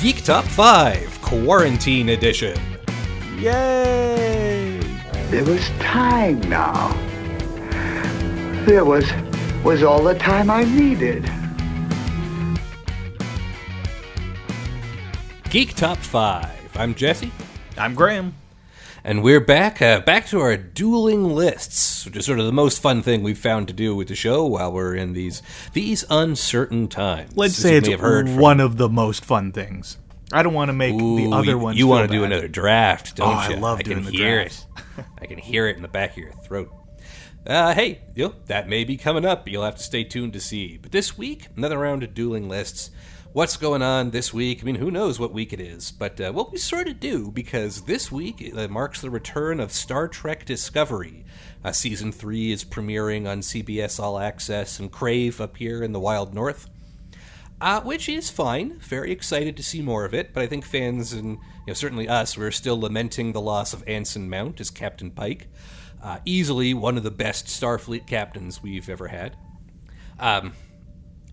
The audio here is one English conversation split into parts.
Geek Top 5 Quarantine Edition. Yay! There was time now. There was was all the time I needed. Geek Top 5. I'm Jesse. I'm Graham. And we're back, uh, back to our dueling lists, which is sort of the most fun thing we've found to do with the show while we're in these these uncertain times. Let's say it's have heard from- one of the most fun things. I don't want to make Ooh, the other you, ones. You want to do another draft, don't Oh, I love I can doing the hear drafts. it. I can hear it in the back of your throat. Uh, hey, you know, that may be coming up. You'll have to stay tuned to see. But this week, another round of dueling lists. What's going on this week? I mean, who knows what week it is? But uh, what we sort of do, because this week uh, marks the return of Star Trek Discovery. Uh, season 3 is premiering on CBS All Access and Crave up here in the Wild North uh, which is fine. Very excited to see more of it, but I think fans and you know certainly us, we're still lamenting the loss of Anson Mount as Captain Pike. Uh, easily one of the best Starfleet captains we've ever had. Um,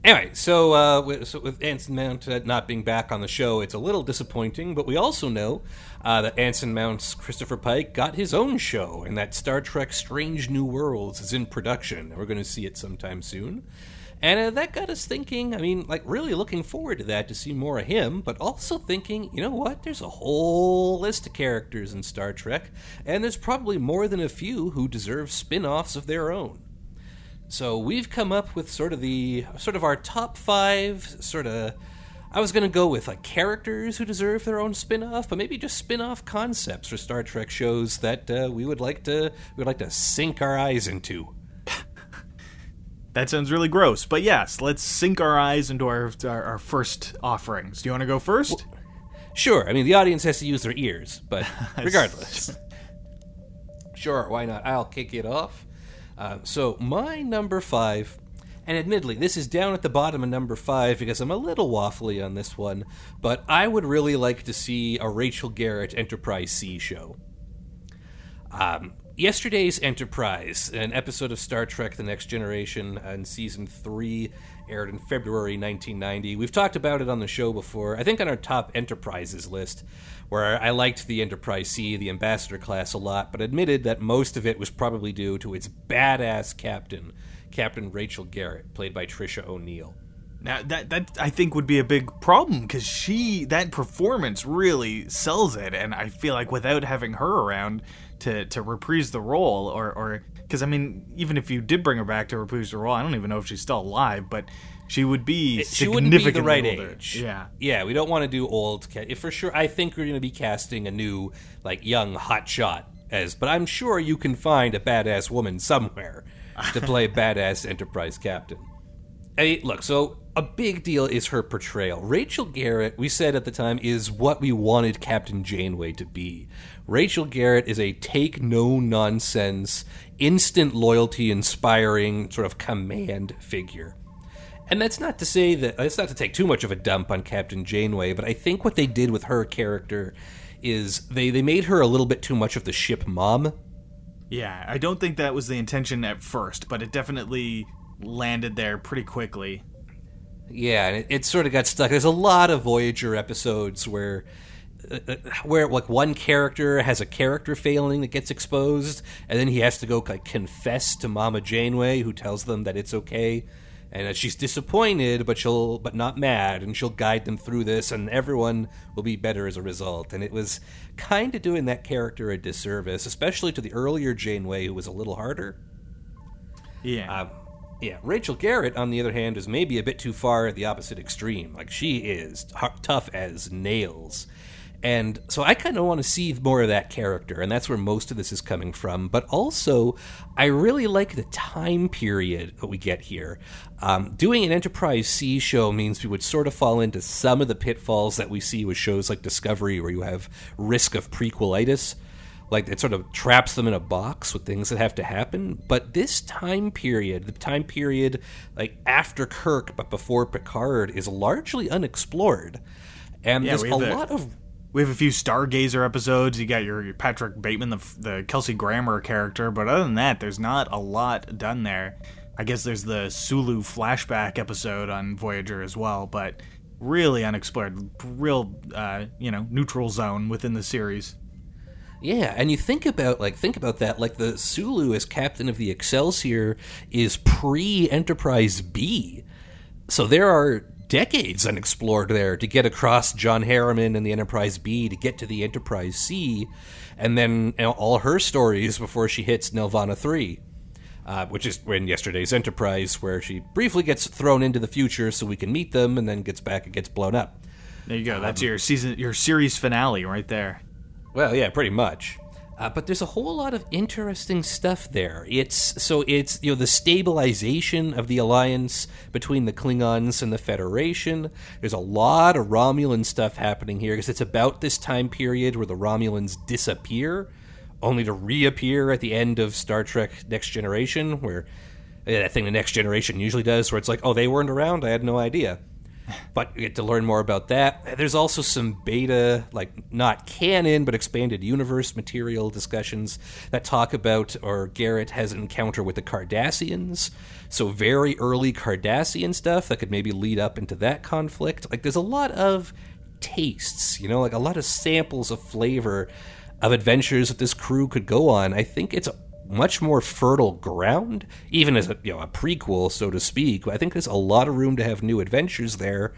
anyway, so, uh, with, so with Anson Mount uh, not being back on the show, it's a little disappointing. But we also know uh, that Anson Mount's Christopher Pike got his own show, and that Star Trek: Strange New Worlds is in production. We're going to see it sometime soon. And uh, that got us thinking, I mean, like, really looking forward to that to see more of him, but also thinking, you know what? There's a whole list of characters in Star Trek, and there's probably more than a few who deserve spin offs of their own. So we've come up with sort of the, sort of our top five, sort of. I was going to go with like characters who deserve their own spin-off, but maybe just spin-off concepts for Star Trek shows that uh, we would like to we would like to sink our eyes into. That sounds really gross, but yes, let's sink our eyes into our our, our first offerings. Do you want to go first? Sure. I mean, the audience has to use their ears, but regardless. sure, why not? I'll kick it off. Uh, so, my number five, and admittedly, this is down at the bottom of number five because I'm a little waffly on this one, but I would really like to see a Rachel Garrett Enterprise C show. Um, yesterday's Enterprise, an episode of Star Trek: The Next Generation, in season three, aired in February 1990. We've talked about it on the show before. I think on our top Enterprises list, where I liked the Enterprise C, the Ambassador class, a lot, but admitted that most of it was probably due to its badass captain, Captain Rachel Garrett, played by Tricia O'Neil. Now that that I think would be a big problem because she that performance really sells it, and I feel like without having her around to to reprise the role, or or because I mean, even if you did bring her back to reprise the role, I don't even know if she's still alive, but she would be she wouldn't be the significantly right older. age. Yeah, yeah. We don't want to do old. For sure, I think we're going to be casting a new, like, young hot shot as. But I'm sure you can find a badass woman somewhere to play badass Enterprise captain. Hey, look, so a big deal is her portrayal. Rachel Garrett, we said at the time, is what we wanted Captain Janeway to be. Rachel Garrett is a take no nonsense, instant loyalty inspiring sort of command figure. And that's not to say that that's not to take too much of a dump on Captain Janeway, but I think what they did with her character is they, they made her a little bit too much of the ship mom. yeah. I don't think that was the intention at first, but it definitely landed there pretty quickly. Yeah, and it, it sort of got stuck. There's a lot of Voyager episodes where where like one character has a character failing that gets exposed, and then he has to go like confess to Mama Janeway, who tells them that it's okay, and that she's disappointed, but she'll but not mad, and she'll guide them through this, and everyone will be better as a result. And it was kind of doing that character a disservice, especially to the earlier Janeway, who was a little harder. Yeah. Um, yeah, Rachel Garrett, on the other hand, is maybe a bit too far at the opposite extreme. Like she is t- tough as nails, and so I kind of want to see more of that character, and that's where most of this is coming from. But also, I really like the time period that we get here. Um, doing an Enterprise C show means we would sort of fall into some of the pitfalls that we see with shows like Discovery, where you have risk of prequelitis like it sort of traps them in a box with things that have to happen but this time period the time period like after kirk but before picard is largely unexplored and Yeah, there's a lot of We have a few Stargazer episodes. You got your, your Patrick Bateman, the, the Kelsey Grammer character, but other than that, there's not a lot done there. I guess there's the Sulu flashback episode on Voyager as well, but really unexplored, real uh, you know neutral zone within the series. Yeah, and you think about like think about that like the Sulu as captain of the Excelsior is pre Enterprise B. So there are decades unexplored there to get across John Harriman and the Enterprise B to get to the Enterprise C and then you know, all her stories before she hits Nelvana 3. Uh, which is in yesterday's Enterprise, where she briefly gets thrown into the future so we can meet them, and then gets back and gets blown up. There you go. That's um, your season, your series finale right there. Well, yeah, pretty much. Uh, but there's a whole lot of interesting stuff there. It's so it's you know the stabilization of the alliance between the Klingons and the Federation. There's a lot of Romulan stuff happening here because it's about this time period where the Romulans disappear, only to reappear at the end of Star Trek Next Generation, where that thing the Next Generation usually does, where it's like, oh, they weren't around, I had no idea but you get to learn more about that. There's also some beta, like not canon, but expanded universe material discussions that talk about, or Garrett has an encounter with the Cardassians. So, very early Cardassian stuff that could maybe lead up into that conflict. Like, there's a lot of tastes, you know, like a lot of samples of flavor of adventures that this crew could go on. I think it's much more fertile ground, even as a you know a prequel, so to speak. I think there's a lot of room to have new adventures there.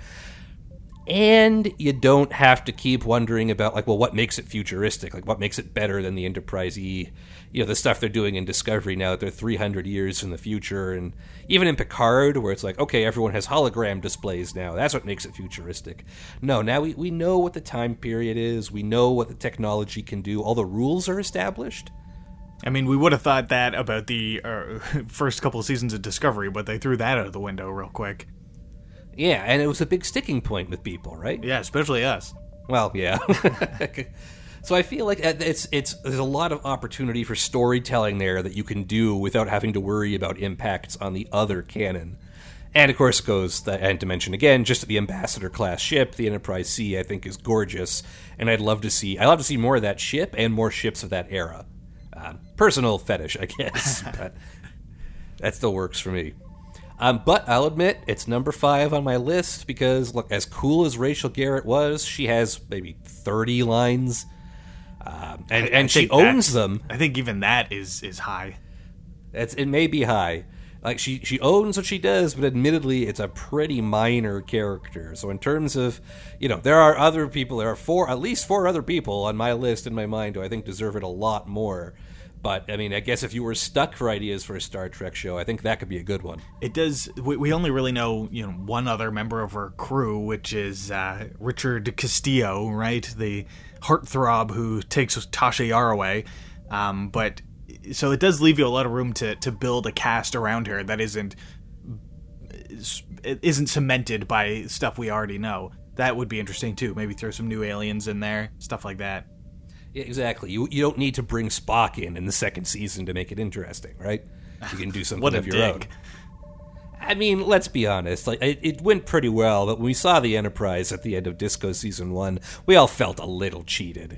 And you don't have to keep wondering about like, well, what makes it futuristic? Like, what makes it better than the Enterprise E? You know, the stuff they're doing in Discovery now that they're 300 years in the future, and even in Picard, where it's like, okay, everyone has hologram displays now. That's what makes it futuristic. No, now we, we know what the time period is. We know what the technology can do. All the rules are established. I mean, we would have thought that about the uh, first couple of seasons of Discovery, but they threw that out of the window real quick. Yeah, and it was a big sticking point with people, right? Yeah, especially us. Well, yeah. so I feel like it's it's there's a lot of opportunity for storytelling there that you can do without having to worry about impacts on the other canon. And of course, goes the and to mention again, just the ambassador class ship, the Enterprise C, I think is gorgeous, and I'd love to see I love to see more of that ship and more ships of that era. Uh, personal fetish, I guess, but that still works for me. Um, but I'll admit it's number five on my list because look, as cool as Rachel Garrett was, she has maybe thirty lines, um, and I, and I she owns them. I think even that is is high. It's it may be high. Like she she owns what she does, but admittedly, it's a pretty minor character. So in terms of, you know, there are other people. There are four, at least four other people on my list in my mind who I think deserve it a lot more. But I mean, I guess if you were stuck for ideas for a Star Trek show, I think that could be a good one. It does. We, we only really know, you know, one other member of our crew, which is uh, Richard Castillo, right? The heartthrob who takes Tasha Yar away. Um, but so it does leave you a lot of room to to build a cast around her that isn't isn't cemented by stuff we already know. That would be interesting too. Maybe throw some new aliens in there, stuff like that. Exactly. You you don't need to bring Spock in in the second season to make it interesting, right? You can do something of your dig. own. I mean, let's be honest. Like it, it, went pretty well, but when we saw the Enterprise at the end of Disco season one, we all felt a little cheated.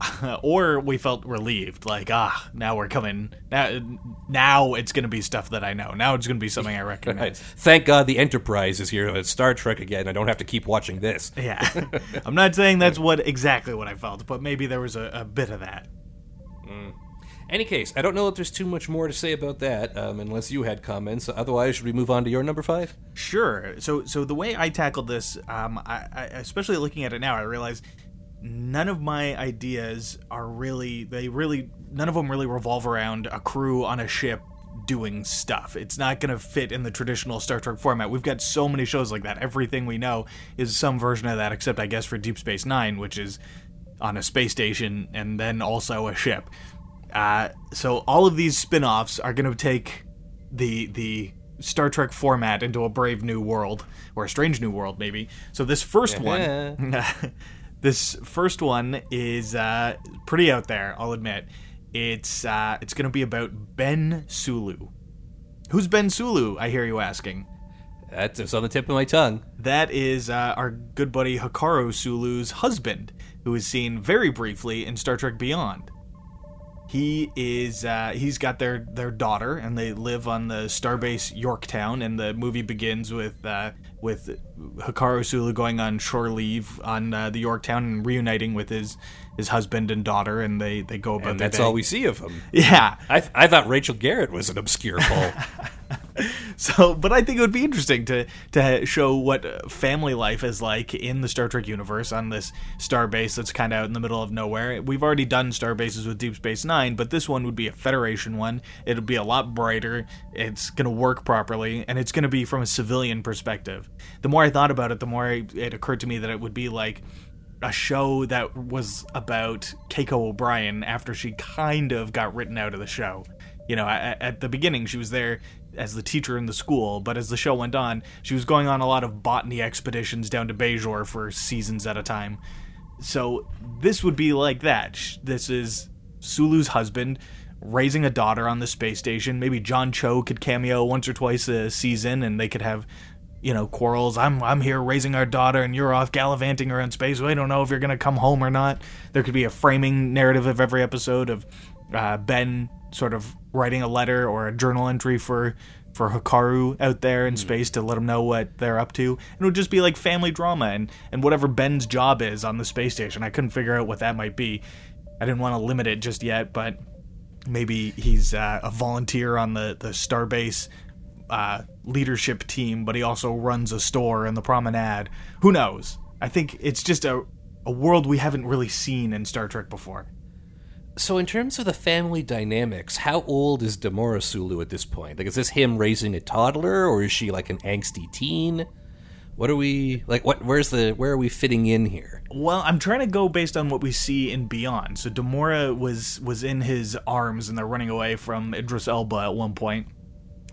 or we felt relieved, like ah, now we're coming. Now, now it's going to be stuff that I know. Now it's going to be something I recognize. right. Thank God the Enterprise is here. It's Star Trek again. I don't have to keep watching this. Yeah, I'm not saying that's what exactly what I felt, but maybe there was a, a bit of that. Mm. Any case, I don't know if there's too much more to say about that, um, unless you had comments. Otherwise, should we move on to your number five? Sure. So, so the way I tackled this, um, I, I, especially looking at it now, I realize none of my ideas are really they really none of them really revolve around a crew on a ship doing stuff. It's not going to fit in the traditional Star Trek format. We've got so many shows like that. Everything we know is some version of that except I guess for Deep Space 9, which is on a space station and then also a ship. Uh, so all of these spin-offs are going to take the the Star Trek format into a brave new world or a strange new world maybe. So this first one This first one is uh, pretty out there, I'll admit. It's uh, it's going to be about Ben Sulu. Who's Ben Sulu? I hear you asking. That's on the tip of my tongue. That is uh, our good buddy Hikaru Sulu's husband, who is seen very briefly in Star Trek Beyond. he is uh, he's got their their daughter and they live on the starbase Yorktown and the movie begins with uh, with Hikaru Sulu going on shore leave on uh, the Yorktown and reuniting with his his husband and daughter and they they go about And that's day. all we see of him. yeah I, th- I thought Rachel Garrett was an obscure poll. So, but I think it would be interesting to to show what uh, family life is like in the Star Trek universe on this star base that's kind of out in the middle of nowhere. We've already done star bases with Deep Space Nine, but this one would be a Federation one. It'll be a lot brighter. It's going to work properly, and it's going to be from a civilian perspective. The more I thought about it, the more I, it occurred to me that it would be like a show that was about Keiko O'Brien after she kind of got written out of the show. You know, at, at the beginning, she was there as the teacher in the school, but as the show went on, she was going on a lot of botany expeditions down to Bajor for seasons at a time. So this would be like that. This is Sulu's husband raising a daughter on the space station. Maybe John Cho could cameo once or twice a season, and they could have, you know, quarrels. I'm I'm here raising our daughter, and you're off gallivanting around space. We don't know if you're gonna come home or not. There could be a framing narrative of every episode of uh, Ben sort of writing a letter or a journal entry for for Hikaru out there in space to let him know what they're up to. And it would just be like family drama and, and whatever Ben's job is on the space station. I couldn't figure out what that might be. I didn't want to limit it just yet, but maybe he's uh, a volunteer on the, the Starbase uh, leadership team, but he also runs a store in the promenade. Who knows? I think it's just a, a world we haven't really seen in Star Trek before. so, in terms of the family dynamics, how old is Demora Sulu at this point? Like, is this him raising a toddler, or is she like an angsty teen? What are we like? What? Where's the? Where are we fitting in here? Well, I'm trying to go based on what we see in Beyond. So Demora was was in his arms, and they're running away from Idris Elba at one point.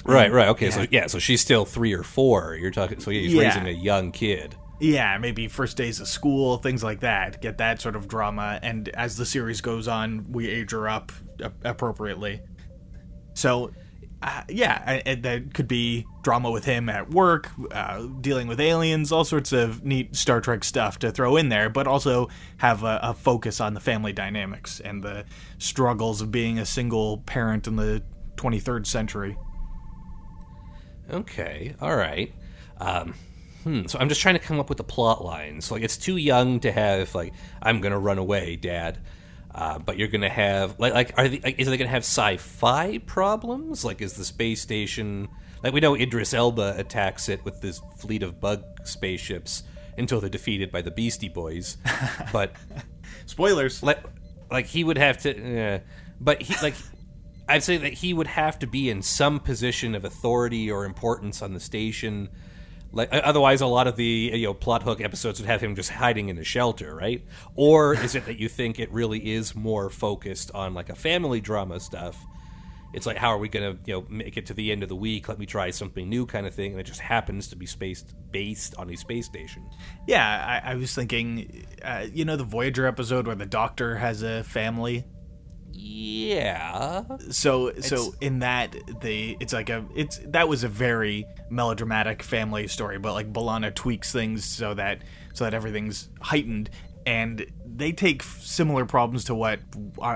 Right, right. Okay, so yeah, so she's still three or four. You're talking. So yeah, he's Yeah. raising a young kid. Yeah, maybe first days of school, things like that. Get that sort of drama, and as the series goes on, we age her up a- appropriately. So, uh, yeah, I- I- that could be drama with him at work, uh, dealing with aliens, all sorts of neat Star Trek stuff to throw in there, but also have a, a focus on the family dynamics and the struggles of being a single parent in the 23rd century. Okay, all right. Um, hmm. So I'm just trying to come up with a plot lines. Like, it's too young to have like I'm gonna run away, Dad. Uh, but you're gonna have like like are they, like, is they gonna have sci-fi problems? Like, is the space station like we know Idris Elba attacks it with this fleet of bug spaceships until they're defeated by the Beastie Boys, but Spoilers. like like he would have to uh, but he like i'd say that he would have to be in some position of authority or importance on the station. Like otherwise a lot of the you know plot hook episodes would have him just hiding in a shelter right? Or is it that you think it really is more focused on like a family drama stuff? It's like how are we gonna you know make it to the end of the week? Let me try something new kind of thing and it just happens to be spaced based on a space station. Yeah, I, I was thinking, uh, you know, the Voyager episode where the Doctor has a family. Yeah So, so in that, they it's like a it's that was a very melodramatic family story, but like B'Elanna tweaks things so that so that everything's heightened, and they take similar problems to what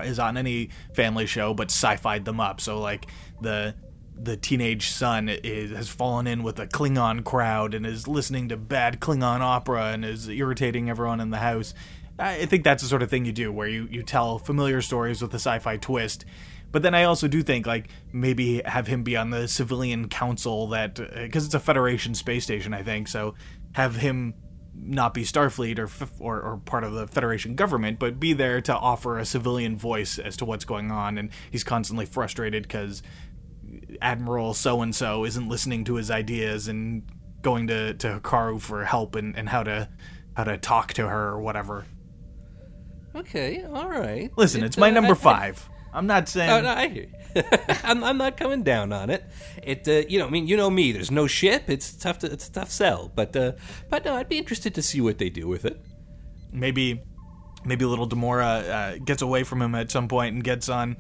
is on any family show, but sci-fied them up. So like the the teenage son is, has fallen in with a Klingon crowd and is listening to bad Klingon opera and is irritating everyone in the house. I think that's the sort of thing you do where you, you tell familiar stories with a sci-fi twist. But then I also do think like maybe have him be on the civilian council that uh, because it's a Federation space station I think so have him not be Starfleet or, or or part of the Federation government, but be there to offer a civilian voice as to what's going on. And he's constantly frustrated because Admiral so and so isn't listening to his ideas and going to to Hikaru for help and, and how to how to talk to her or whatever. Okay all right Listen, It, it's my uh, number I- I- five. I'm not saying Oh, no, I hear you. I'm, I'm not coming down on it. It, uh, you know, I mean, you know me. There's no ship. It's tough to, it's a tough sell. But, uh, but no, I'd be interested to see what they do with it. maybe maybe little Demora uh, gets away from him at some point and gets on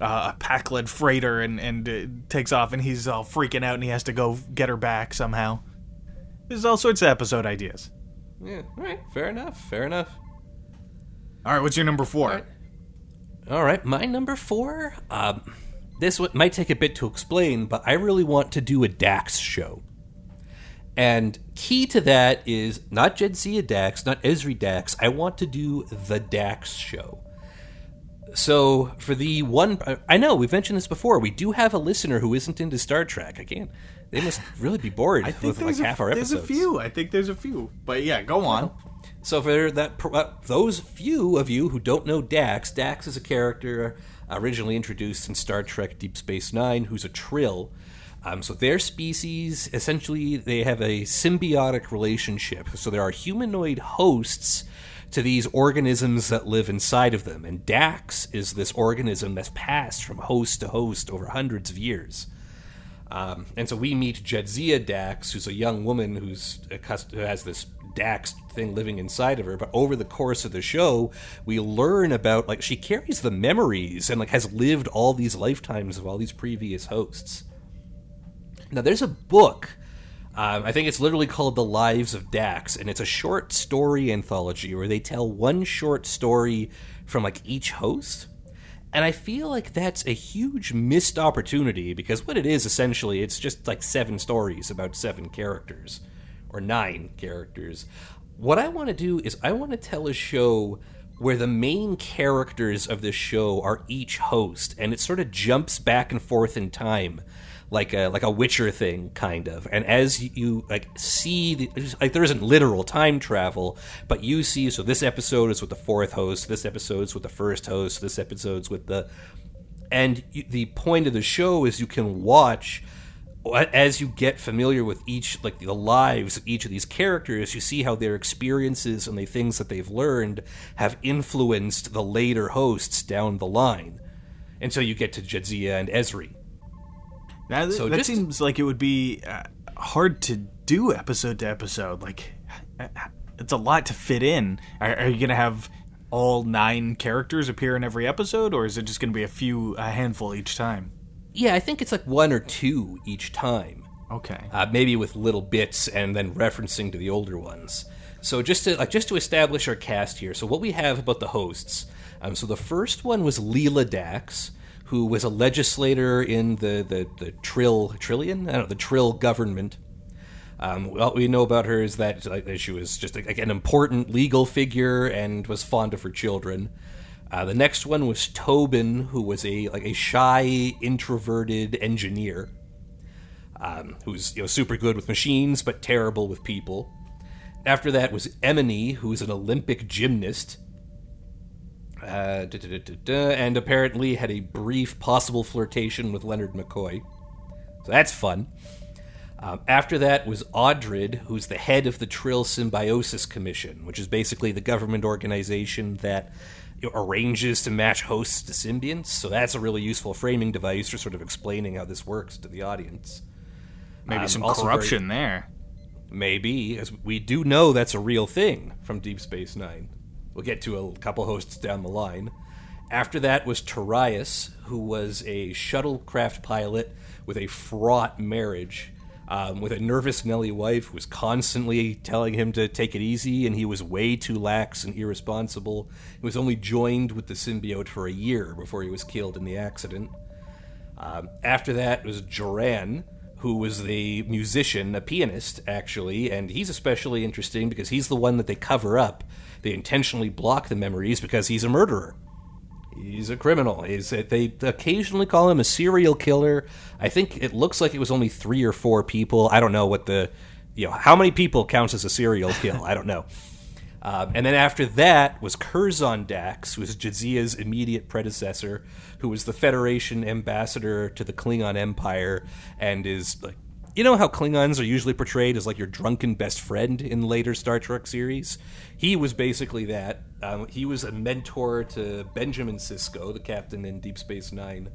uh, a Pakled freighter and and uh, takes off and he's all freaking out and he has to go get her back somehow. There's all sorts of episode ideas. Yeah, all right, fair enough, fair enough. All right, what's your number four? All right. All right, my number four. Um, this might take a bit to explain, but I really want to do a Dax show. And key to that is not Jadzia Dax, not Ezri Dax. I want to do the Dax show. So for the one, I know we've mentioned this before. We do have a listener who isn't into Star Trek. Again, they must really be bored I think with like there's, half a, our there's a few. I think there's a few. But yeah, go on. So for that, those few of you who don't know Dax, Dax is a character originally introduced in Star Trek Deep Space Nine, who's a Trill. Um, so their species, essentially, they have a symbiotic relationship. So there are humanoid hosts to these organisms that live inside of them, and Dax is this organism that's passed from host to host over hundreds of years. Um, and so we meet Jadzia Dax, who's a young woman who's who has this Dax thing living inside of her. But over the course of the show, we learn about like she carries the memories and like has lived all these lifetimes of all these previous hosts. Now, there's a book. Um, I think it's literally called The Lives of Dax, and it's a short story anthology where they tell one short story from like each host. And I feel like that's a huge missed opportunity because what it is essentially, it's just like seven stories about seven characters or nine characters. What I want to do is I want to tell a show where the main characters of this show are each host and it sort of jumps back and forth in time like a like a Witcher thing, kind of. And as you like see, the, like there isn't literal time travel, but you see. So this episode is with the fourth host. This episode's with the first host. This episode's with the. And you, the point of the show is you can watch as you get familiar with each like the lives of each of these characters you see how their experiences and the things that they've learned have influenced the later hosts down the line until you get to Jadzia and Ezri That, So that just- seems like it would be uh, hard to do episode to episode. Like, uh, it's a lot to fit in. Are, are you going to have all nine characters appear in every episode, or is it just going to be a few, a handful each time? Yeah, I think it's like one or two each time. Okay. Uh, maybe with little bits and then referencing to the older ones. So just to like just to establish our cast here. So what we have about the hosts. Um, so the first one was Lela Dax, who was a legislator in the the, the Trill Trillion, I don't know, the Trill government. Um, all we know about her is that like, that she was just like, an important legal figure and was fond of her children. Uh, the next one was Tobin, who was a like a shy, introverted engineer, um, who's you know super good with machines but terrible with people. After that was Emony, who's an Olympic gymnast, uh, da, da, da, and apparently had a brief possible flirtation with Leonard McCoy. So that's fun. Um, after that was Audrid, who's the head of the Trill Symbiosis Commission, which is basically the government organization that arranges to match hosts to symbionts. So that's a really useful framing device for sort of explaining how this works to the audience. Maybe um, some also very- corruption there. Maybe, as we do know that's a real thing from Deep Space Nine. We'll get to a couple hosts down the line. After that was Torias, who was a shuttlecraft pilot with a fraught marriage, um, with a nervous Nelly wife who was constantly telling him to take it easy, and he was way too lax and irresponsible. He was only joined with the symbiote for a year before he was killed in the accident. Um, after that was Joran, who was the musician, a pianist, actually, and he's especially interesting because he's the one that they cover up. They intentionally block the memories because he's a murderer. He's a criminal. He's, they occasionally call him a serial killer. I think it looks like it was only three or four people. I don't know what the, you know, how many people counts as a serial kill. I don't know. Um, and then after that was Curzon Dax, who was Jadzia's immediate predecessor, who was the Federation ambassador to the Klingon Empire, and is like, you know how Klingons are usually portrayed as like your drunken best friend in later Star Trek series. He was basically that. Um, he was a mentor to Benjamin Sisko, the captain in Deep Space Nine.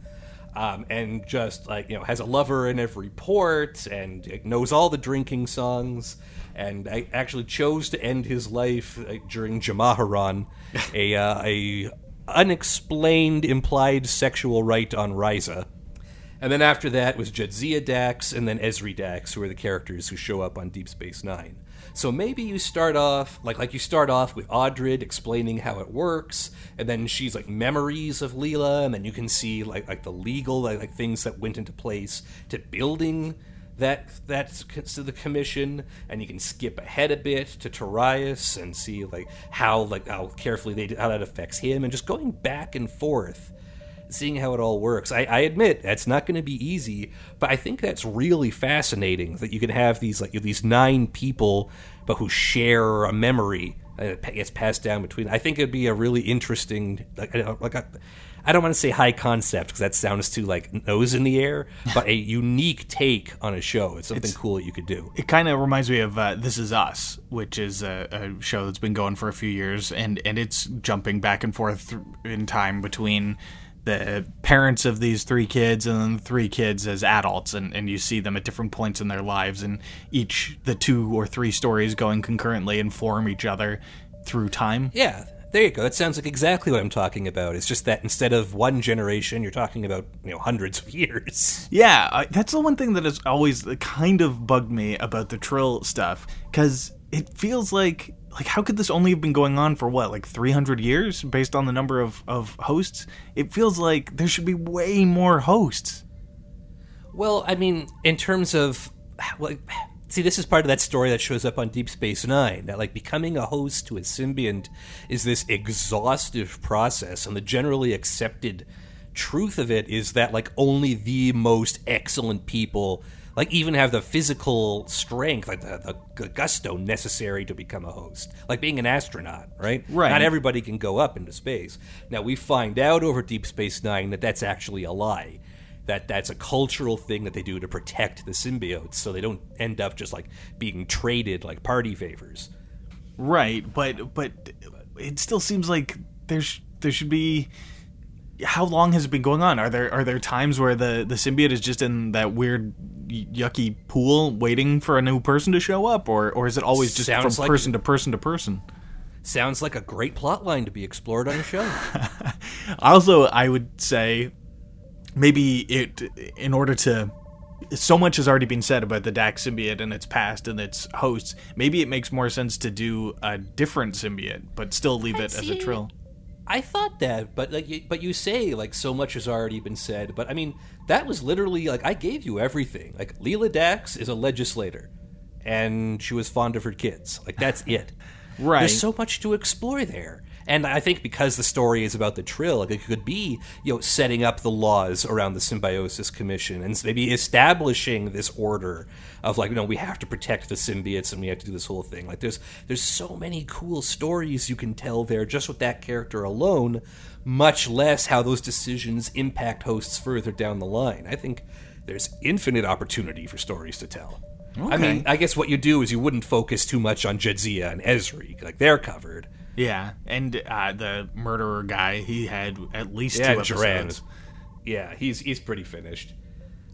Um, and just like you know has a lover in every port and like, knows all the drinking songs and I actually chose to end his life uh, during Jamaharon, a uh, a unexplained implied sexual rite on Risa. And then after that was Jadzia Dax and then Ezri Dax, who are the characters who show up on Deep Space Nine. So maybe you start off like like you start off with Audrid explaining how it works, and then she's like memories of Lela, and then you can see like like the legal like, like things that went into place to building that that's to the commission, and you can skip ahead a bit to Torias and see like how like how carefully they how that affects him, and just going back and forth seeing how it all works. I, I admit that's not going to be easy, but I think that's really fascinating that you can have these like these nine people, but who share a memory that gets passed down between. I think it'd be a really interesting like like a, I don't want to say high concept because that sounds too like nose in the air, but a unique take on a show. It's something cool that you could do. It kind of reminds me of uh, This Is Us, which is a, a, show that's been going for a few years, and and it's jumping back and forth in time between the parents of these three kids and then the three kids as adults and, and you see them at different points in their lives and each the two or three stories going concurrently inform each other through time. Yeah there you go. That sounds like exactly what i'm talking about. It's just that instead of one generation you're talking about you know hundreds of years. Yeah that's the one thing that has always kind of bugged me about the trill stuff because it feels like like how could this only have been going on for what like 300 years based on the number of, of hosts? It feels like there should be way more hosts. Well i mean in terms of like see this is part of that story that shows up on deep space nine that like becoming a host to a symbiont is this exhaustive process and the generally accepted truth of it is that like only the most excellent people like even have the physical strength, like the, the, gusto necessary to become a host, like being an astronaut, right? Right. Not everybody can go up into space. Now we find out over Deep Space Nine that that's actually a lie. That that's a cultural thing that they do to protect the symbiotes, so they don't end up just like being traded like party favors. Right, but but it still seems like there's there should be how long has it been going on? Are there are there times where the the symbiote is just in that weird yucky pool waiting for a new person to show up, or or is it always just Sounds from like, person to person to person? Sounds like a great plot line to be explored on a show. also, I would say maybe it in order to so much has already been said about the Dax symbiote and its past and its hosts. Maybe it makes more sense to do a different symbiote, but still leave it as a trill. I thought that, but like, but you say like so much has already been said. But I mean, that was literally like I gave you everything. Like Lela Dax is a legislator, and she was fond of her kids. Like that's it. right. There's so much to explore there. And I think because the story is about the Trill, like it could be, you know, setting up the laws around the Symbiosis Commission and maybe establishing this order of like, you know, we have to protect the symbiotes and we have to do this whole thing. Like there's there's so many cool stories you can tell there just with that character alone, much less how those decisions impact hosts further down the line. I think there's infinite opportunity for stories to tell. Okay. I mean, I guess what you do is you wouldn't focus too much on Jadzia and Ezri, like they're covered. Yeah, and uh, the murderer guy, he had at least yeah, two episodes. yeah, he's he's pretty finished.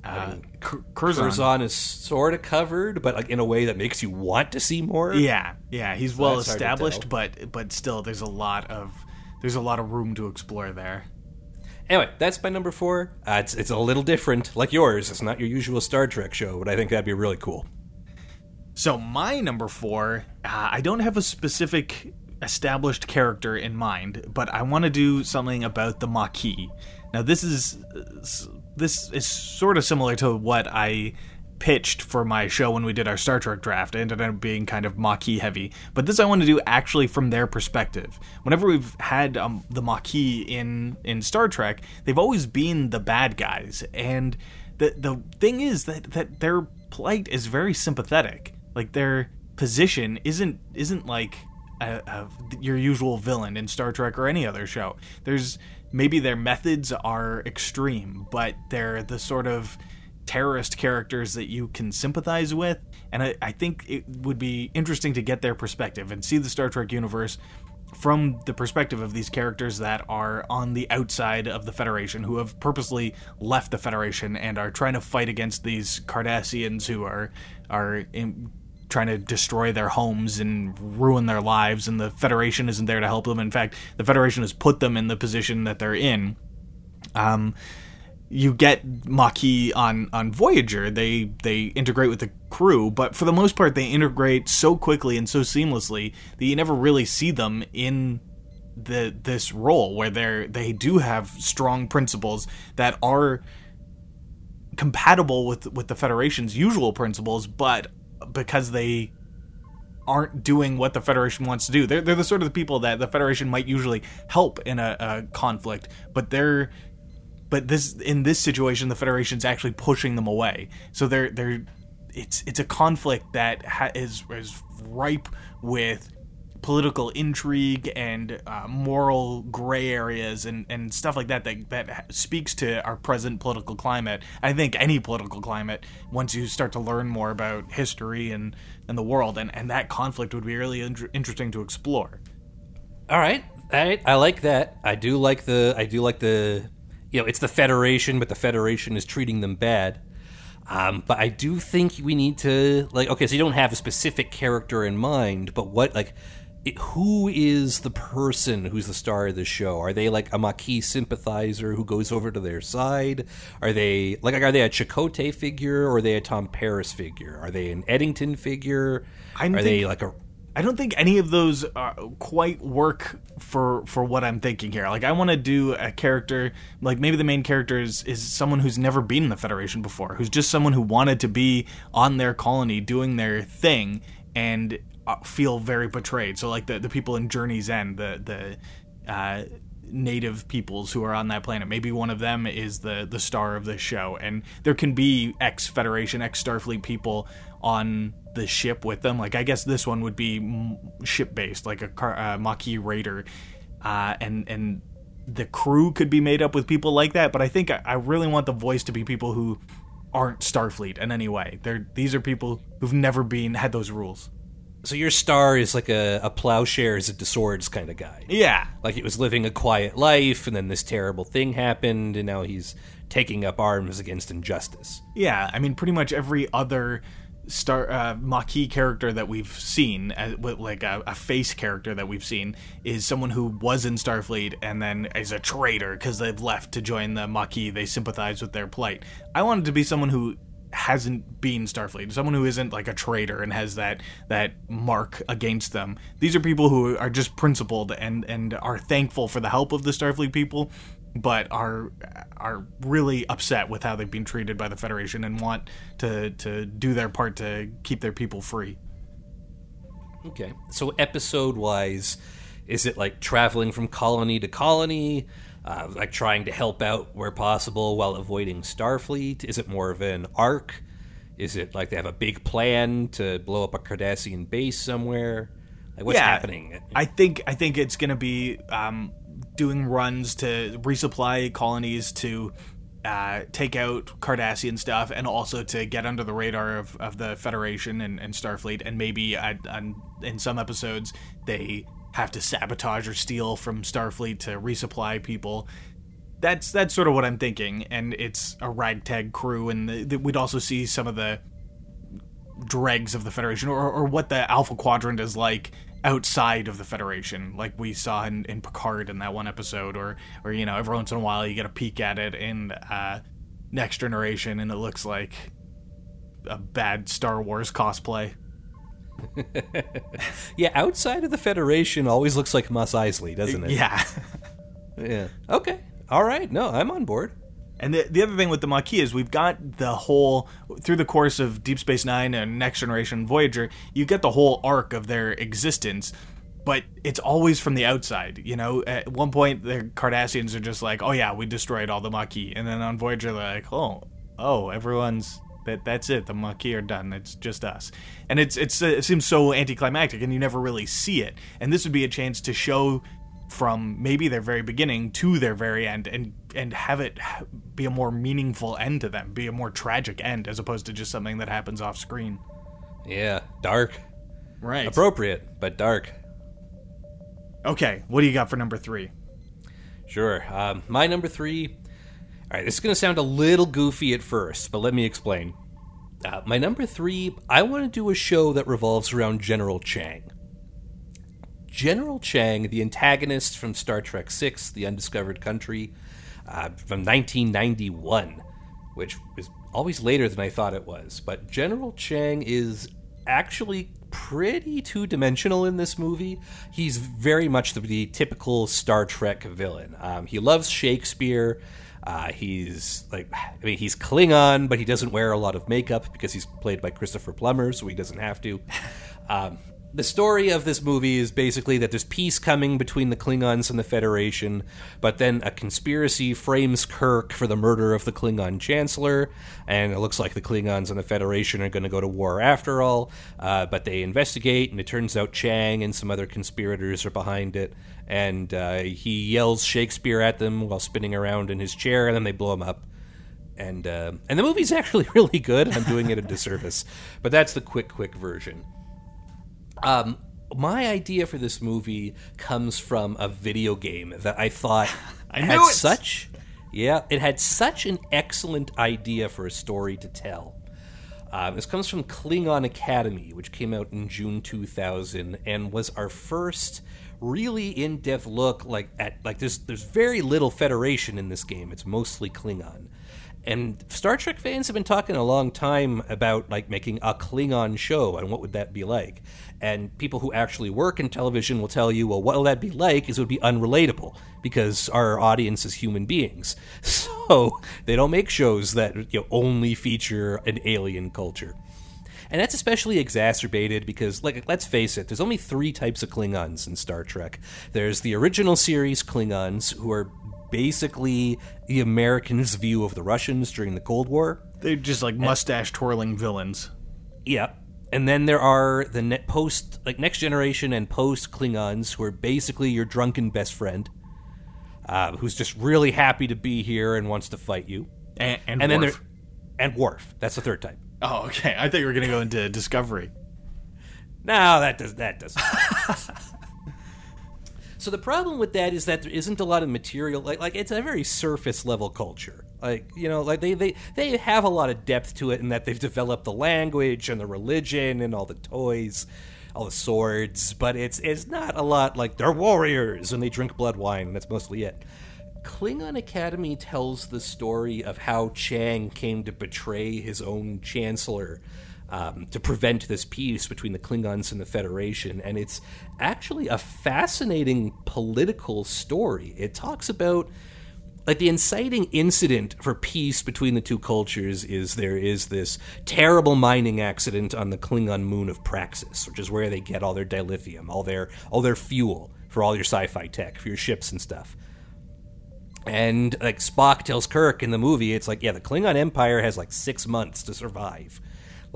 Uh, I mean, Curzon. Curzon is sort of covered, but like in a way that makes you want to see more. Yeah, yeah, he's so well established, but but still, there's a lot of there's a lot of room to explore there. Anyway, that's my number four. Uh, it's it's a little different, like yours. It's not your usual Star Trek show, but I think that'd be really cool. So my number four, uh, I don't have a specific established character in mind, but I want to do something about the Maquis. Now, this is this is sort of similar to what I pitched for my show when we did our Star Trek draft. It ended up being kind of Maquis heavy, but this I want to do actually from their perspective. Whenever we've had um, the Maquis in in Star Trek, they've always been the bad guys, and the the thing is that that their plight is very sympathetic. Like their position isn't isn't like a, a, your usual villain in Star Trek or any other show. There's maybe their methods are extreme, but they're the sort of terrorist characters that you can sympathize with. And I, I think it would be interesting to get their perspective and see the Star Trek universe from the perspective of these characters that are on the outside of the Federation, who have purposely left the Federation and are trying to fight against these Cardassians who are are in, trying to destroy their homes and ruin their lives, and the Federation isn't there to help them. In fact, the Federation has put them in the position that they're in. Um, you get Maquis on on Voyager. They they integrate with the crew, but for the most part, they integrate so quickly and so seamlessly that you never really see them in the this role where they're they do have strong principles that are compatible with with the Federation's usual principles, but because they aren't doing what the Federation wants to do. They're, they're the sort of the people that the Federation might usually help in a, a conflict, but they're but this in this situation the Federation's actually pushing them away. So they're they're it's it's a conflict that ha- is is ripe with political intrigue and uh, moral gray areas and, and stuff like that, that that speaks to our present political climate. I think any political climate, once you start to learn more about history and, and the world, and, and that conflict would be really in- interesting to explore. All right, right, I like that. I do like the I do like the you know it's the Federation, but the Federation is treating them bad. Um, but I do think we need to like okay, so you don't have a specific character in mind, but what like it, who is the person who's the star of the show? Are they like a Maquis sympathizer who goes over to their side? Are they like are they a Chakotay figure or are they a Tom Paris figure? Are they an Eddington figure? I are think- they like a I don't think any of those uh, quite work for for what I'm thinking here. Like I want to do a character like maybe the main character is, is someone who's never been in the Federation before, who's just someone who wanted to be on their colony doing their thing and feel very betrayed. So like the the people in Journey's End, the the uh, native peoples who are on that planet. Maybe one of them is the the star of the show, and there can be ex Federation, ex Starfleet people on the ship with them. Like I guess this one would be ship based, like a car, uh, Maquis Raider, uh, and and the crew could be made up with people like that. But I think I, I really want the voice to be people who aren't Starfleet in any way. They're these are people who've never been had those rules. So your star is like a, a plowshares at the swords kind of guy. Yeah, Like he was living a quiet life, and then this terrible thing happened, and now he's taking up arms against injustice. Yeah, I mean, pretty much every other star uh, Maquis character that we've seen, uh, like a, a face character that we've seen, is someone who was in Starfleet and then is a traitor because they've left to join the Maquis. They sympathize with their plight. I wanted to be someone who hasn't been Starfleet, someone who isn't like a traitor and has that that mark against them. These are people who are just principled and and are thankful for the help of the Starfleet people, but are are really upset with how they've been treated by the Federation and want to to do their part to keep their people free. Okay. So episode wise, is it like traveling from colony to colony, uh, like trying to help out where possible while avoiding Starfleet? Is it more of an arc? Is it like they have a big plan to blow up a Cardassian base somewhere? Like what's happening? I think I think it's going to be um, doing runs to resupply colonies to uh, take out Cardassian stuff and also to get under the radar of, of the Federation and, and Starfleet. And maybe uh, on, in some episodes they have to sabotage or steal from Starfleet to resupply people. That's that's sort of what I'm thinking. And it's a ragtag crew, and the, the, we'd also see some of the dregs of the Federation, or, or what the Alpha Quadrant is like outside of the Federation, like we saw in, in Picard in that one episode, or or you know every once in a while you get a peek at it in uh, Next Generation, and it looks like a bad Star Wars cosplay. Yeah, outside of the Federation always looks like Mos Eisley, doesn't it? Yeah. Yeah. Okay. All right. No, I'm on board. And the, the other thing with the Maquis is we've got the whole through the course of Deep Space Nine and Next Generation Voyager, you get the whole arc of their existence, but it's always from the outside. You know, at one point the Cardassians are just like, "Oh yeah, we destroyed all the Maquis," and then on Voyager they're like, "Oh, oh, everyone's that that's it. The Maquis are done. It's just us." And it's it's it seems so anticlimactic, and you never really see it. And this would be a chance to show from maybe their very beginning to their very end and and have it be a more meaningful end to them be a more tragic end as opposed to just something that happens off screen Yeah. Dark. right Appropriate, but dark. okay what do you got for number three Sure. Um, my number three. This is going to sound a little goofy at first, but let me explain. Uh, my number three, I want to do a show that revolves around General Chang. General Chang, the antagonist from Star Trek VI, The Undiscovered Country. uh, from 1991, which is always later than I thought it was. But General Chang is actually pretty two dimensional in this movie. He's very much the, the typical Star Trek villain. Um, he loves Shakespeare. Uh, he's like, I mean, he's Klingon, but he doesn't wear a lot of makeup because he's played by Christopher Plummer, so he doesn't have to. Um, the story of this movie is basically that there's peace coming between the Klingons and the Federation, but then a conspiracy frames Kirk for the murder of the Klingon Chancellor, and it looks like the Klingons and the Federation are going to go to war after all. Uh, but they investigate, and it turns out Chang and some other conspirators are behind it, and uh, he yells Shakespeare at them while spinning around in his chair, and then they blow him up. And uh, and the movie's actually really good. I'm doing it a disservice, but that's the quick, quick version. Um, my idea for this movie comes from a video game that I thought I had it! such yeah, it had such an excellent idea for a story to tell. Um, this comes from Klingon Academy, which came out in June 2000 and was our first really in-depth look like at like there's there's very little Federation in this game. It's mostly Klingon. And Star Trek fans have been talking a long time about like making a Klingon show and what would that be like. And people who actually work in television will tell you, well, what will that be like? Is it would be unrelatable because our audience is human beings. So they don't make shows that you know, only feature an alien culture. And that's especially exacerbated because, like, let's face it, there's only three types of Klingons in Star Trek. There's the original series Klingons, who are basically the Americans' view of the Russians during the Cold War. They're just like mustache twirling villains. Yeah. And then there are the post, like next generation and post Klingons, who are basically your drunken best friend, uh, who's just really happy to be here and wants to fight you. And, and, And then there, and Worf. That's the third type. Oh, okay. I thought you were gonna go into Discovery. No, that does that doesn't. so the problem with that is that there isn't a lot of material. Like like it's a very surface level culture. Like you know, like they they they have a lot of depth to it in that they've developed the language and the religion and all the toys, all the swords. But it's it's not a lot like they're warriors and they drink blood wine. And that's mostly it. Klingon Academy tells the story of how Chang came to betray his own chancellor um, to prevent this peace between the Klingons and the Federation. And it's actually a fascinating political story. It talks about like the inciting incident for peace between the two cultures is there is this terrible mining accident on the Klingon moon of Praxis, which is where they get all their dilithium, all their all their fuel for all your sci-fi tech, for your ships and stuff. And like Spock tells Kirk in the movie, it's like, yeah, the Klingon Empire has like six months to survive.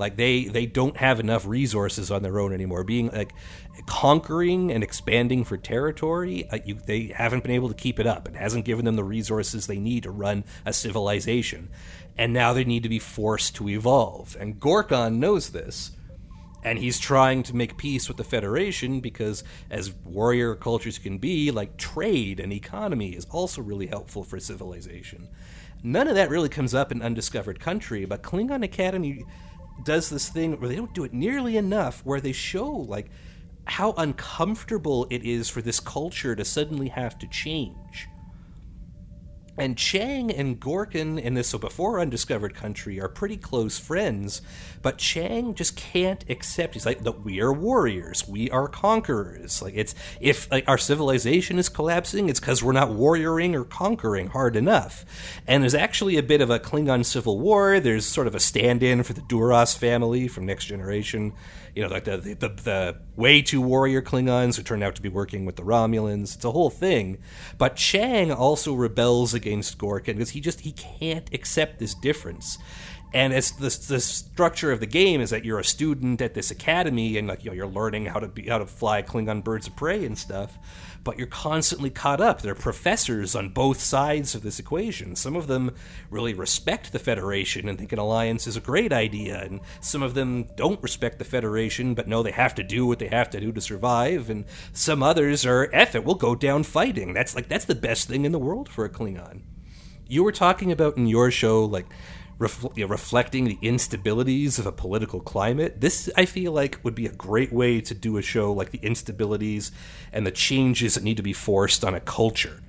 Like they they don't have enough resources on their own anymore. Being like conquering and expanding for territory, uh, you, they haven't been able to keep it up. It hasn't given them the resources they need to run a civilization, and now they need to be forced to evolve. And Gorkon knows this and he's trying to make peace with the Federation because, as warrior cultures can be, like trade and economy is also really helpful for civilization. None of that really comes up in Undiscovered Country, but Klingon Academy does this thing where they don't do it nearly enough, where they show like how uncomfortable it is for this culture to suddenly have to change. And Chang and Gorkon in this so before Undiscovered Country are pretty close friends, but Chang just can't accept. He's like, "That we are warriors, we are conquerors. Like it's if like our civilization is collapsing, it's because we're not warrioring or conquering hard enough." And there's actually a bit of a Klingon civil war. There's sort of a stand-in for the Duras family from Next Generation. You know, like the the, the way too warrior Klingons who turn out to be working with the Romulans. It's a whole thing. But Chang also rebels against Gorkon because he just he can't accept this difference. And it's the, the structure of the game is that you're a student at this academy and like you know you're learning how to be how to fly Klingon birds of prey and stuff, but you're constantly caught up. There are professors on both sides of this equation. Some of them really respect the Federation and think an alliance is a great idea, and some of them don't respect the Federation but know they have to do what they have to do to survive. And some others are F it, we'll go down fighting. That's like that's the best thing in the world for a Klingon. You were talking about in your show like you know, reflecting the instabilities of a political climate. This, I feel like, would be a great way to do a show like the instabilities and the changes that need to be forced on a culture.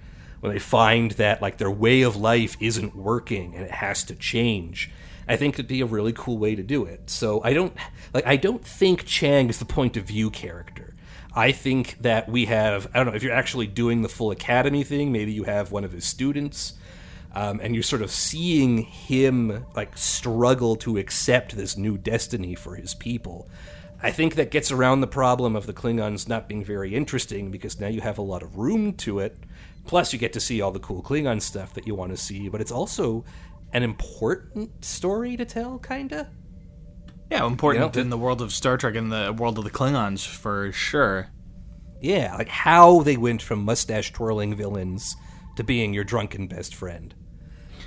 when they find that like their way of life isn't working and it has to change. I think it'd be a really cool way to do it. So I don't like I don't think Chang is the point of view character. I think that we have I don't know if you're actually doing the full academy thing, maybe you have one of his students um, and you're sort of seeing him like struggle to accept this new destiny for his people. I think that gets around the problem of the Klingons not being very interesting because now you have a lot of room to it. Plus, you get to see all the cool Klingon stuff that you want to see, but it's also an important story to tell, kinda. Yeah, important You know, in the world of Star Trek and the world of the Klingons for sure. Yeah, like how they went from mustache twirling villains to being your drunken best friend.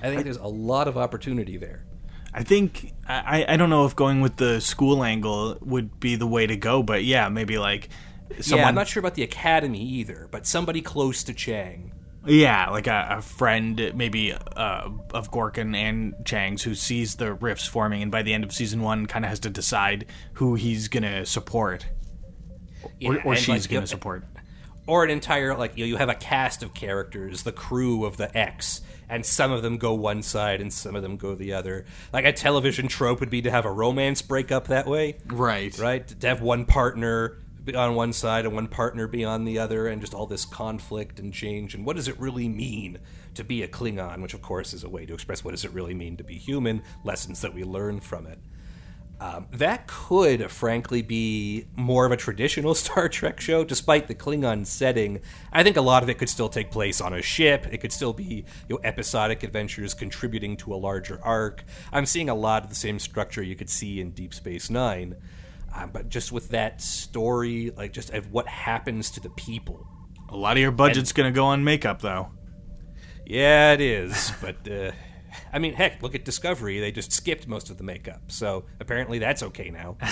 I think there's a lot of opportunity there. I think I, I don't know if going with the school angle would be the way to go, but yeah, maybe like someone yeah, I'm not sure about the Academy either, but somebody close to Chang. Yeah, like a, a friend, maybe uh, of Gorkon and Chang's, who sees the rifts forming, and by the end of season one, kind of has to decide who he's gonna support, or, Yeah, or and, she's like, gonna you- support. Or an entire like you, know, you have a cast of characters, the crew of the X, and some of them go one side and some of them go the other. Like a television trope would be to have a romance break up that way, Right, right? To have one partner be on one side and one partner be on the other, and just all this conflict and change. And what does it really mean to be a Klingon? Which, of course, is a way to express what does it really mean to be human. Lessons that we learn from it. Um, that could, frankly, be more of a traditional Star Trek show, despite the Klingon setting. I think a lot of it could still take place on a ship. It could still be you know, episodic adventures contributing to a larger arc. I'm seeing a lot of the same structure you could see in Deep Space Nine, um, but just with that story, like just of what happens to the people. A lot of your budget's gonna go on makeup, though. Yeah, it is, but. Uh, I mean, heck, look at Discovery. They just skipped most of the makeup, so apparently that's okay now.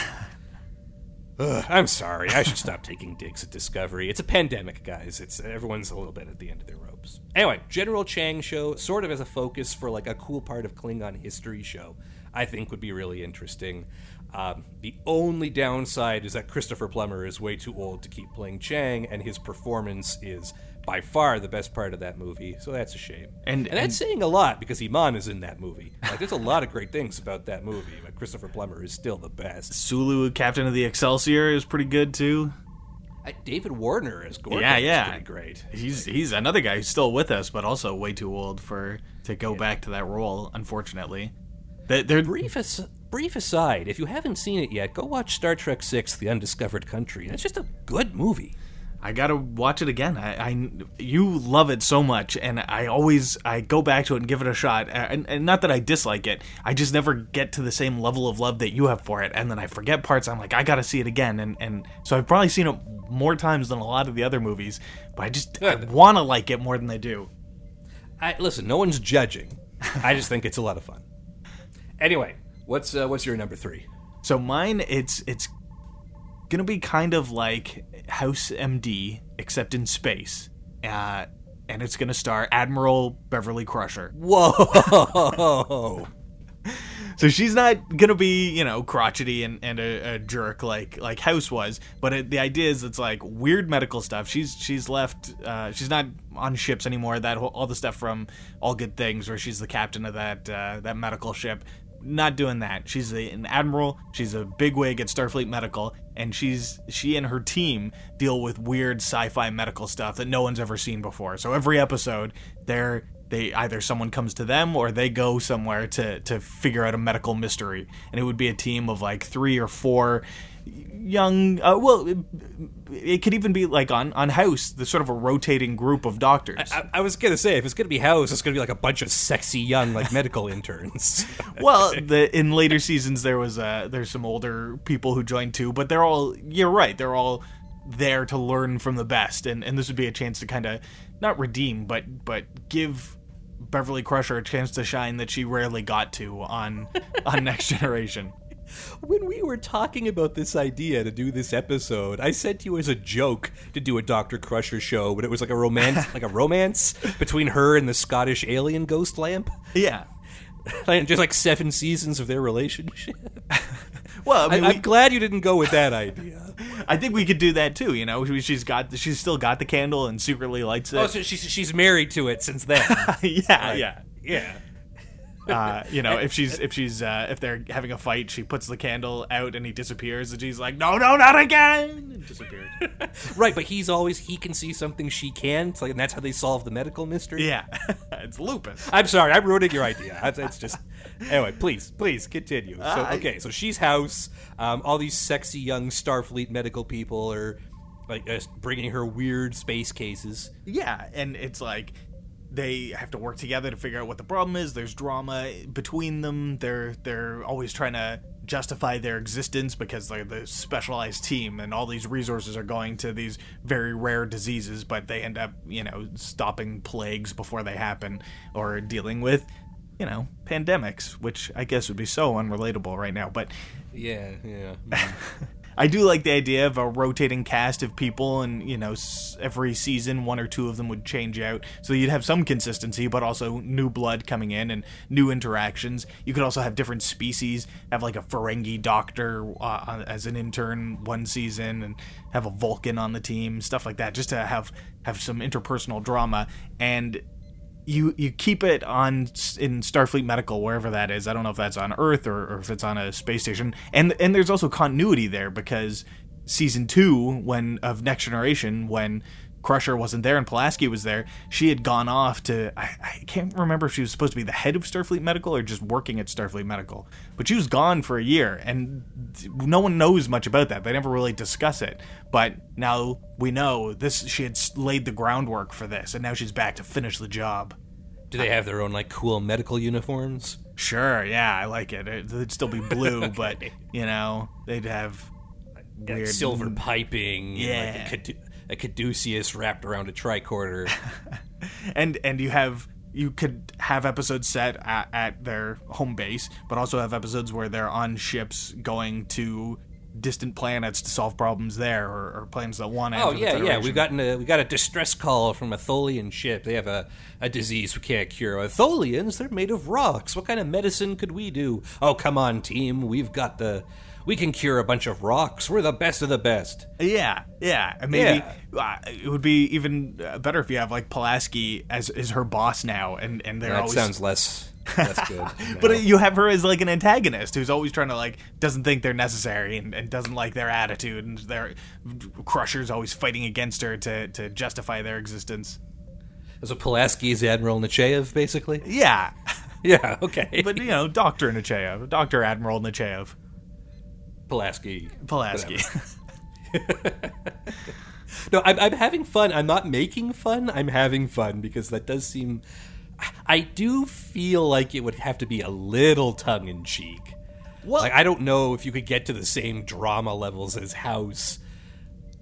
Ugh, I'm sorry. I should stop taking digs at Discovery. It's a pandemic, guys. It's everyone's a little bit at the end of their ropes. Anyway, General Chang show sort of as a focus for like a cool part of Klingon history show. I think would be really interesting. Um, the only downside is that Christopher Plummer is way too old to keep playing Chang, and his performance is by far the best part of that movie. So that's a shame. And- and that's and- saying a lot because Iman is in that movie. Like, there's a lot of great things about that movie, but Christopher Plummer is still the best. Sulu, captain of the Excelsior, is pretty good too. I, David Warner as Gorkon Yeah, is yeah. pretty great. He's he's another guy who's still with us, but also way too old for to go back to that role. Unfortunately, they, they're Brief, as, brief aside, if you haven't seen it yet, go watch Star Trek Six: The Undiscovered Country. It's just a good movie. I gotta watch it again. I, I you love it so much, and I always I go back to it and give it a shot. And, and not that I dislike it, I just never get to the same level of love that you have for it. And then I forget parts. I'm like, I gotta see it again. And and so I've probably seen it more times than a lot of the other movies, but I just I want to like it more than I do. I, listen, no one's judging. I just think it's a lot of fun. Anyway, what's uh, what's your number three? So mine, it's it's gonna be kind of like House MD, except in space. Uh, and it's gonna star Admiral Beverly Crusher. Whoa! So she's not gonna be, you know, crotchety and, and a, a jerk like like House was, but it, the idea is it's like weird medical stuff. She's she's left. Uh, she's not on ships anymore. That whole, all the stuff from All Good Things, where she's the captain of that uh, that medical ship. Not doing that. She's a, an admiral. She's a bigwig at Starfleet Medical, and she's she and her team deal with weird sci-fi medical stuff that no one's ever seen before. So every episode, they're they either someone comes to them or they go somewhere to to figure out a medical mystery. And it would be a team of like three or four young uh, well it, it could even be like on on house the sort of a rotating group of doctors. I, I was gonna say if it's gonna be House, it's gonna be like a bunch of sexy young like medical interns. well the in later seasons there was uh there's some older people who joined too but they're all you're right they're all there to learn from the best. And and this would be a chance to kind of not redeem but but give Beverly Crusher a chance to shine that she rarely got to on on Next Generation. when we were talking about this idea to do this episode, I said to you as a joke to do a Doctor Crusher show, but it was like a romance, like a romance between her and the Scottish alien ghost lamp. Yeah. Just like seven seasons of their relationship. Well, I mean, I'm glad you didn't go with that idea. I think we could do that too. You know, she's got she's still got the candle and secretly lights oh, it. Oh, so she's she's married to it since then. yeah, yeah. yeah. Uh, you know, if she's if she's uh, if they're having a fight, she puts the candle out and he disappears, and she's like, "No, no, not again!" and disappears. Right, but he's always he can see something she can't, like, and that's how they solve the medical mystery. yeah, it's lupus. I'm sorry, I'm ruining your idea. It's, it's just anyway. Please, please continue. So Uh, okay, so she's house. Um, all these sexy young Starfleet medical people are like uh, bringing her weird space cases. Yeah, and it's like they have to work together to figure out what the problem is. There's drama between them. They're they're always trying to justify their existence because they're the specialized team and all these resources are going to these very rare diseases, but they end up, you know, stopping plagues before they happen or dealing with, you know, pandemics, which I guess would be so unrelatable right now, but Yeah, yeah. I do like the idea of a rotating cast of people, and you know, every season one or two of them would change out, so you'd have some consistency, but also new blood coming in and new interactions. You could also have different species, have like a Ferengi doctor uh, as an intern one season, and have a Vulcan on the team, stuff like that, just to have have some interpersonal drama and you you keep it on in Starfleet Medical wherever that is. I don't know if that's on Earth or, or if it's on a space station. And and there's also continuity there because season two when of Next Generation when Crusher wasn't there and Pulaski was there, she had gone off to I, I can't remember if she was supposed to be the head of Starfleet Medical or just working at Starfleet Medical. But she was gone for a year and no one knows much about that. They never really discuss it. But now we know this she had laid the groundwork for this and now she's back to finish the job. Do they have their own like cool medical uniforms? Sure, yeah, I like it. it it'd still be blue, but you know, they'd have weird silver piping, Yeah. and like a caduceus wrapped around a tricorder. and and you have you could have episodes set at, at their home base, but also have episodes where they're on ships going to distant planets to solve problems there, or, or planets that want to. Oh yeah, yeah. We've gotten a we got a distress call from a Tholian ship. They have a, a disease we can't cure. Tholians, they're made of rocks. What kind of medicine could we do? Oh come on, team. We've got the we can cure a bunch of rocks. We're the best of the best. Yeah, yeah, maybe uh, it would be even uh, better if you have like Pulaski as is her boss now, and and they're That always sounds less less good. But you have her as like an antagonist who's always trying to like doesn't think they're necessary and, and doesn't like their attitude and their Crusher's always fighting against her to to justify their existence. so Pulaski is Admiral Nechayev, basically. Yeah, Yeah. Okay. but you know, Doctor Nechayev, Doctor Admiral Nechayev, Pulaski. Pulaski. No, I'm, I'm having fun. I'm not making fun. I'm having fun because that does seem. I do feel like it would have to be a little tongue in cheek. Well- like I don't know if you could get to the same drama levels as House.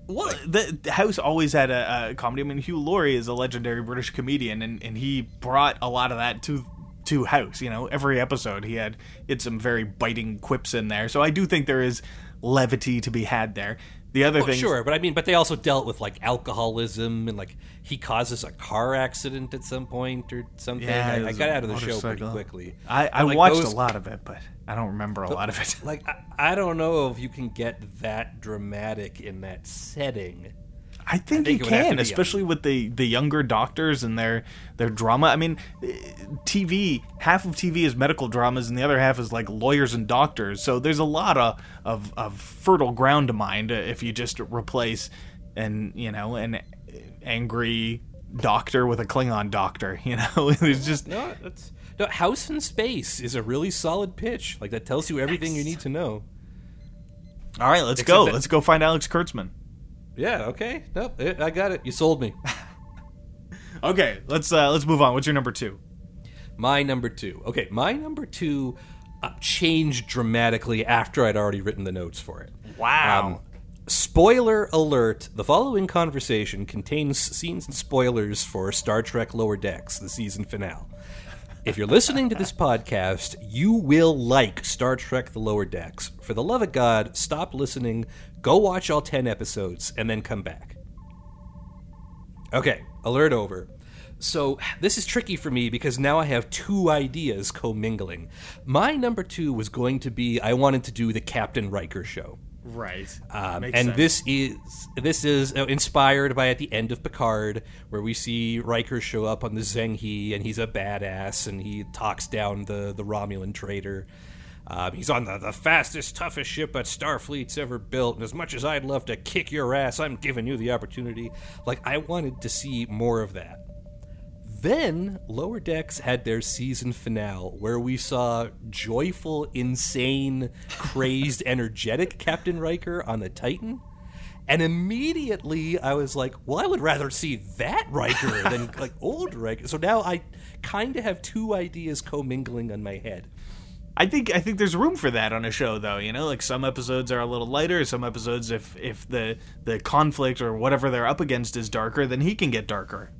Well, the, the House always had a, a comedy. I mean, Hugh Laurie is a legendary British comedian, and, and he brought a lot of that to to House. You know, every episode he had had some very biting quips in there. So I do think there is levity to be had there. The other Oh, thing, sure, but I mean, but they also dealt with like alcoholism and like he causes a car accident at some point or something. Yeah, I, I got out of the show pretty quickly. I, I like, watched those- a lot of it, but I don't remember a lot of it. Like I, I don't know if you can get that dramatic in that setting. I think, think you it would have to can, especially with the the younger doctors and their their drama. I mean, TV half of TV is medical dramas, and the other half is like lawyers and doctors. So there's a lot of of, of fertile ground to mine uh, if you just replace and you know an angry doctor with a Klingon doctor. You know, it's just No, that's no. House in Space is a really solid pitch. Like that tells you everything you need to know. all right. Let's Except go. that- Let's go find Alex Kurtzman. Yeah. Okay. Nope. eh, I got it. You sold me. Okay, let's uh, let's move on. What's your number two? My number two. Okay, my number two uh, changed dramatically after I'd already written the notes for it. Wow. Um, spoiler alert: the following conversation contains scenes and spoilers for Star Trek Lower Decks, the season finale. If you're listening to this podcast, you will like Star Trek The Lower Decks. For the love of God, stop listening, go watch all 10 episodes, and then come back. Okay, alert over. So, this is tricky for me because now I have two ideas commingling. My number two was going to be I wanted to do the Captain Riker show. Right. Um, and sense. this is this is uh, inspired by at the end of Picard, where we see Riker show up on the Zheng He, and he's a badass, and he talks down the the Romulan traitor. Um, he's on the, the fastest, toughest ship that Starfleet's ever built, and as much as I'd love to kick your ass, I'm giving you the opportunity. Like I wanted to see more of that. Then Lower Decks had their season finale where we saw joyful, insane, crazed, energetic Captain Riker on the Titan. And immediately I was like, well, I would rather see that Riker than like old Riker. So now I kind of have two ideas commingling on my head. I think I think there's room for that on a show though, you know, like some episodes are a little lighter, some episodes if if the the conflict or whatever they're up against is darker, then he can get darker.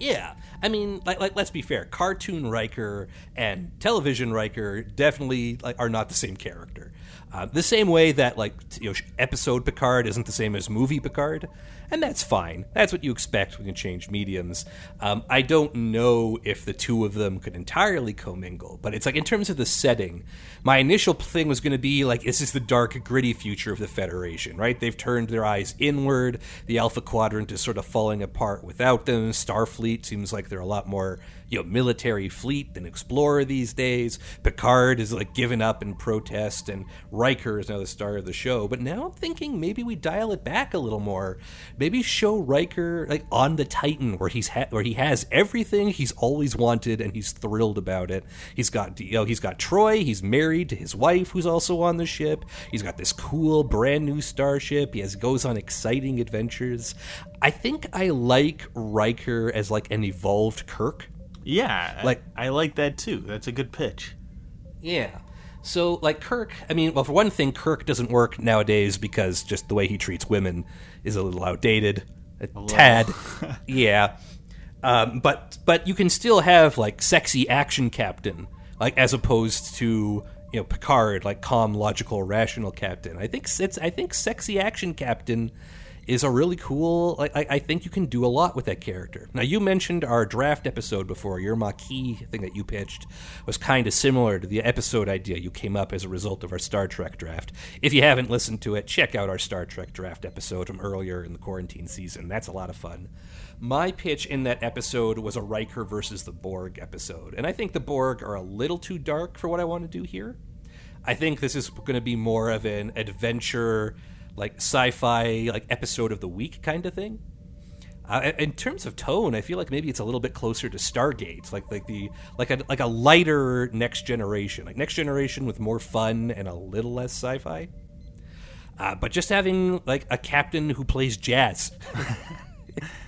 Yeah, I mean, like, like let's be fair. Cartoon Riker and television Riker definitely like are not the same character. Uh, the same way that like you know, episode Picard isn't the same as movie Picard, and that's fine. That's what you expect when you change mediums. Um, I don't know if the two of them could entirely commingle, but it's like in terms of the setting, my initial thing was going to be like, this is the dark, gritty future of the Federation, right? They've turned their eyes inward. The Alpha Quadrant is sort of falling apart without them. Starfleet seems like they're a lot more you know military fleet than explorer these days. Picard is like given up in protest, and Riker is now the star of the show. But now I'm thinking maybe we dial it back a little more. Maybe show Riker like on the Titan where he's ha- where he has everything he's always wanted and he's thrilled about it. He's got you oh, know he's got Troi. He's married to his wife who's also on the ship. He's got this cool brand new starship. He has goes on exciting adventures. I think I like Riker as like an evolved Kirk. Yeah, Like- I, I like that too. That's a good pitch. Yeah. So, like Kirk, I mean, well, for one thing, Kirk doesn't work nowadays because just the way he treats women is a little outdated. A tad. yeah. Um, but but you can still have like sexy action captain, like as opposed to you know Picard, like calm, logical, rational captain. I think it's I think sexy action captain is a really cool. I, I think you can do a lot with that character. Now, you mentioned our draft episode before. Your Maquis thing that you pitched was kind of similar to the episode idea you came up as a result of our Star Trek draft. If you haven't listened to it, check out our Star Trek draft episode from earlier in the quarantine season. That's a lot of fun. My pitch in that episode was a Riker versus the Borg episode, and I think the Borg are a little too dark for what I want to do here. I think this is going to be more of an adventure, like sci-fi, like episode of the week kind of thing. Uh, in terms of tone, I feel like maybe it's a little bit closer to Stargate, like like the like a like a lighter Next Generation, like Next Generation with more fun and a little less sci-fi. Uh, but just having like a captain who plays jazz.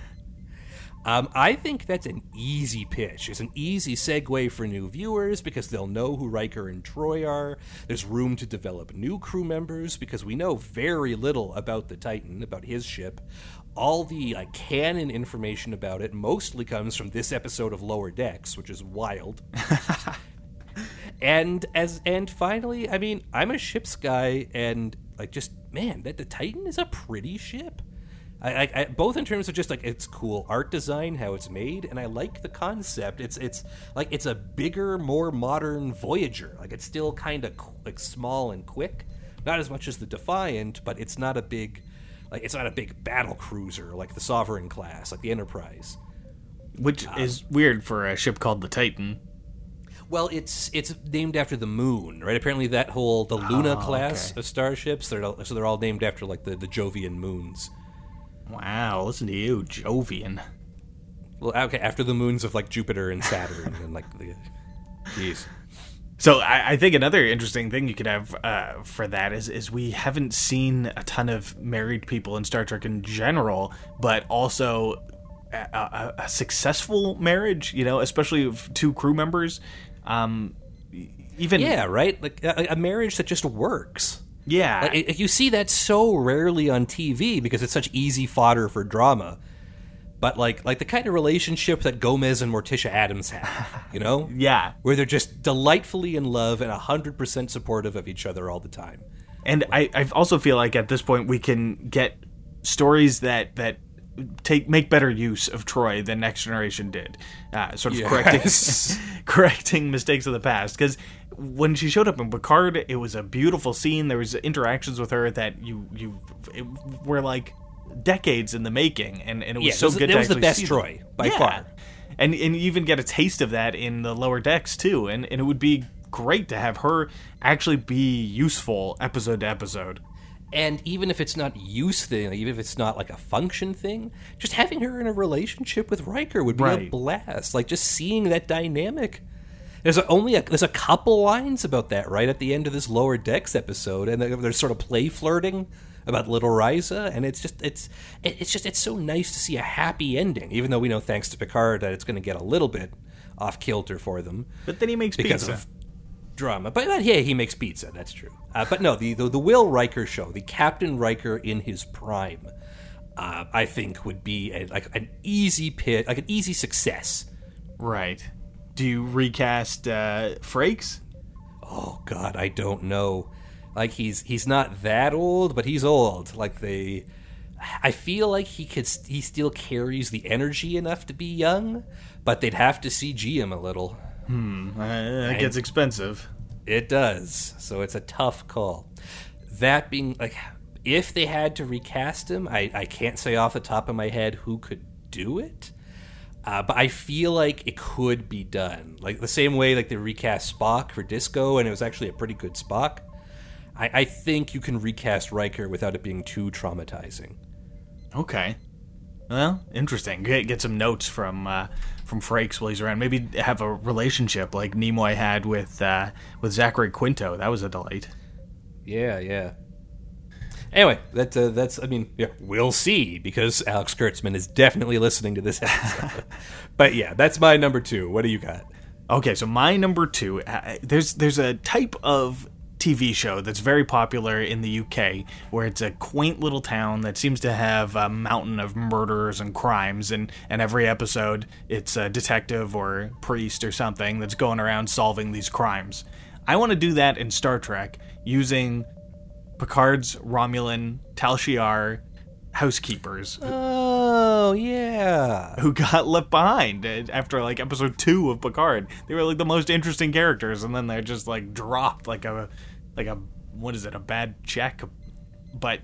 Um, I think that's an easy pitch. It's an easy segue for new viewers because they'll know who Riker and Troi are. There's room to develop new crew members because we know very little about the Titan, about his ship. All the like, canon information about it mostly comes from this episode of Lower Decks, which is wild. and as and finally, I mean, I'm a ship's guy, and like, just man, that the Titan is a pretty ship. I, I, I, both in terms of just like its cool art design, how it's made, and I like the concept. It's it's like it's a bigger, more modern Voyager. Like it's still kind of like small and quick, not as much as the Defiant, but it's not a big, like it's not a big battle cruiser like the Sovereign class, like the Enterprise. Which uh, is weird for a ship called the Titan. Well, it's it's named after the moon, right? Apparently, that whole the Luna Oh, class okay. of starships, they're all, so they're all named after like the the Jovian moons. Wow, listen to you, Jovian. Well, okay, after the moons of like Jupiter and Saturn, and like the, jeez. So I, I think another interesting thing you could have uh, for that is is we haven't seen a ton of married people in Star Trek in general, but also a, a, a successful marriage. You know, especially of two crew members. Um, even Yeah, right. Like a, a marriage that just works. Yeah, Like, it- you see that so rarely on TV because it's such easy fodder for drama. But like like the kind of relationship that Gomez and Morticia Addams have, you know? yeah. Where they're just delightfully in love and 100% supportive of each other all the time. And I, I also feel like at this point we can get stories that that take make better use of Troi than Next Generation did, uh, sort of Yes. correcting correcting mistakes of the past. Because when she showed up in Picard, it was a beautiful scene. There was interactions with her that you you it were like decades in the making, and, and it was Yeah, so it was- good. it to was the best Troi, them. by Yeah. far. And and you even get a taste of that in the lower decks too. And and it would be great to have her actually be useful episode to episode. And even if it's not use thing, even if it's not like a function thing, just having her in a relationship with Riker would be a blast. Like just seeing that dynamic. There's a, only a, there's a couple lines about that right at the end of this lower decks episode, and they're sort of play flirting about little Riza, and it's just it's it's just it's so nice to see a happy ending, even though we know thanks to Picard that it's going to get a little bit off kilter for them But then he makes because pizza. of drama. But, but yeah, he makes pizza. That's true. Uh, but no, the, the the Will Riker show, the Captain Riker in his prime, uh, I think would be a, like an easy pit, like an easy success. right. Do you recast uh, Frakes? Oh God, I don't know. Like he's he's not that old, but he's old. Like they, I feel like he could he still carries the energy enough to be young, but they'd have to CG him a little. Uh, that gets expensive. It does. So it's a tough call. That being like, if they had to recast him, I, I can't say off the top of my head who could do it. Uh, but I feel like it could be done. Like the same way like they recast Spock for Disco, and it was actually a pretty good Spock. I, I think you can recast Riker without it being too traumatizing. Okay. Well, interesting. Get, get some notes from uh, from Frakes while he's around. Maybe have a relationship like Nimoy had with uh, with Zachary Quinto. That was a delight. Yeah, yeah. Anyway, that uh, that's I mean, yeah, we'll see because Alex Kurtzman is definitely listening to this episode. but yeah, that's my number 2. What do you got? Okay, so my number two. Uh, there's there's a type of TV show that's very popular in the UK where it's a quaint little town that seems to have a mountain of murders and crimes, and and every episode it's a detective or priest or something that's going around solving these crimes. I want to do that in Star Trek using Picard's Romulan Tal Shiar housekeepers Oh, yeah. who got left behind after like episode two of Picard. They were like the most interesting characters, and then they're just like dropped like a like a what is it a bad check, but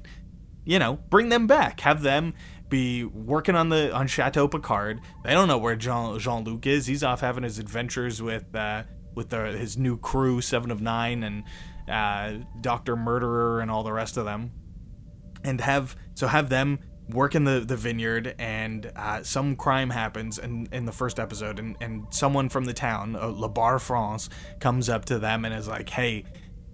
you know bring them back, have them be working on the on Chateau Picard. They don't know where Jean Jean Luc is. He's off having his adventures with uh, with the, his new crew, Seven of Nine, and uh, Doctor Murderer, and all the rest of them and have so have them work in the, the vineyard and uh, some crime happens in, in the first episode and, and someone from the town uh, La Barre France comes up to them and is like hey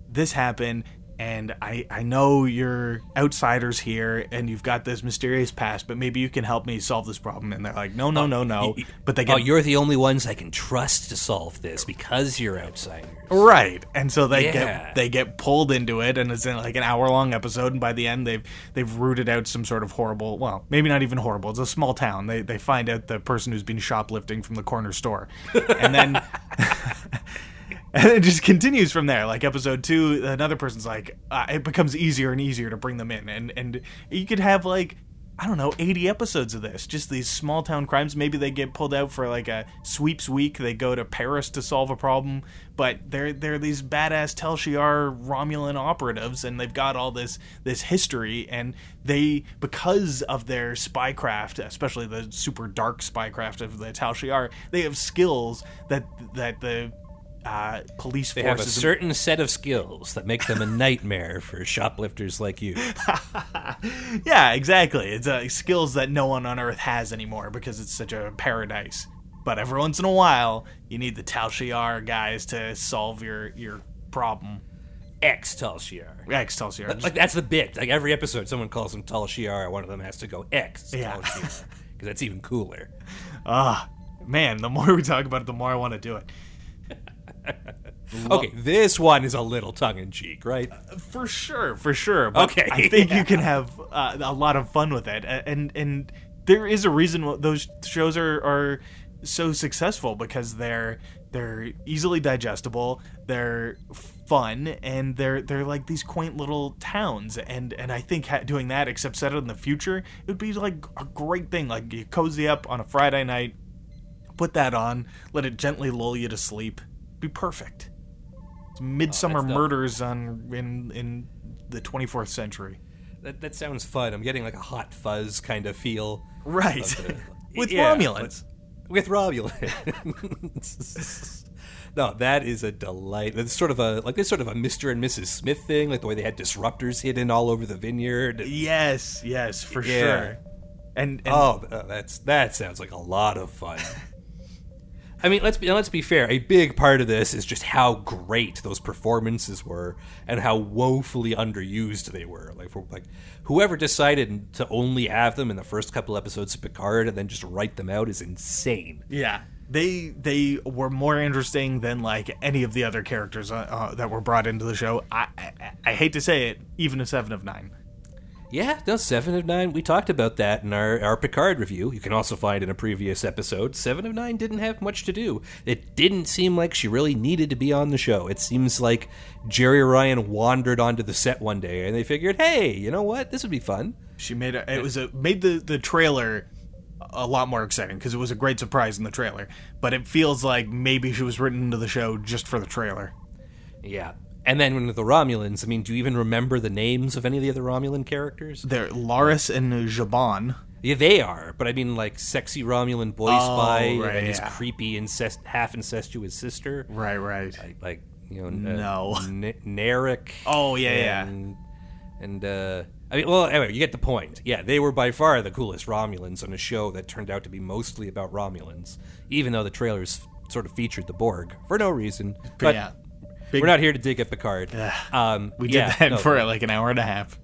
this happened and I, I know you're outsiders here and you've got this mysterious past but maybe you can help me solve this problem and they're like no no oh, no no but they oh, get Oh, you're the only ones I can trust to solve this because you're outsiders. Right, and so they Yeah. get they get pulled into it, and it's in like an hour long episode. And by the end, they've they've rooted out some sort of horrible. Well, maybe not even horrible. It's a small town. They they find out the person who's been shoplifting from the corner store, and then. And it just continues from there. Like episode two, another person's like, uh, it becomes easier and easier to bring them in, and and you could have like I don't know, 80 episodes of this. Just these small town crimes. Maybe they get pulled out for like a sweeps week. They go to Paris to solve a problem, but they're they're these badass Tal Shiar Romulan operatives and they've got all this this history and they because of their spycraft, especially the super dark spycraft of the Tal Shiar, they have skills that that the uh, police They have a certain set of skills that make them a nightmare for shoplifters like you. Yeah, exactly. It's uh, skills that no one on Earth has anymore because it's such a paradise. But every once in a while, you need the Tal Shiar guys to solve your your problem. Ex Tal Shiar. Ex Tal Shiar. Like that's the bit. Like every episode, someone calls him Tal Shiar. One of them has to go Ex Yeah. Tal Shiar because that's even cooler. Ah, man, the more we talk about it, the more I want to do it. Okay, this one is a little tongue in cheek, right? For sure, for sure. But Okay, I think you can have uh, a lot of fun with it, A- and and there is a reason wh- those shows are are so successful because they're they're easily digestible. They're fun and they're they're like these quaint little towns and and I think ha- doing that except set it in the future it would be like a great thing like you cozy up on a Friday night put that on let it gently lull you to sleep be perfect it's midsummer dope. murders on in in the 24th century That, that sounds fun. I'm getting like a hot fuzz kind of feel. right the- with Yeah, Romulans With Romulans. no, that is a delight. It's sort of a like this sort of a Mr. and Mrs. Smith thing, like the way they had disruptors hidden all over the vineyard. yes yes for Yeah. sure and, and Oh, uh, that's that sounds like a lot of fun. I mean, let's be let's be fair. A big part of this is just how great those performances were, and how woefully underused they were. Like, for, like whoever decided to only have them in the first couple episodes of Picard and then just write them out is insane. Yeah, they they were more interesting than like any of the other characters uh, uh, that were brought into the show. I, I I hate to say it, even a seven of nine. Yeah, no, seven of nine. We talked about that in our, our Picard review. You can also find in a previous episode. Seven of nine didn't have much to do. It didn't seem like she really needed to be on the show. It seems like Jeri Ryan wandered onto the set one day and they figured, hey, you know what? This would be fun. She made a, it was a made the the trailer a lot more exciting because it was a great surprise in the trailer. But it feels like maybe she was written into the show just for the trailer. Yeah. And then when with the Romulans, I mean, do you even remember the names of any of the other Romulan characters? They're Laris and Zhaban. Yeah, they are, but I mean, like sexy Romulan boy spy right, and his yeah. creepy incest, half incestuous sister. Right, right. like, like you know, No. uh, N- Narek. Oh, yeah, yeah. and, And uh, I mean, well, anyway, you get the point. Yeah, they were by far the coolest Romulans on a show that turned out to be mostly about Romulans, even though the trailers sort of featured the Borg for no reason. But yeah. We're not here to dig at Picard. Um, We did yeah, that no, for like an hour and a half.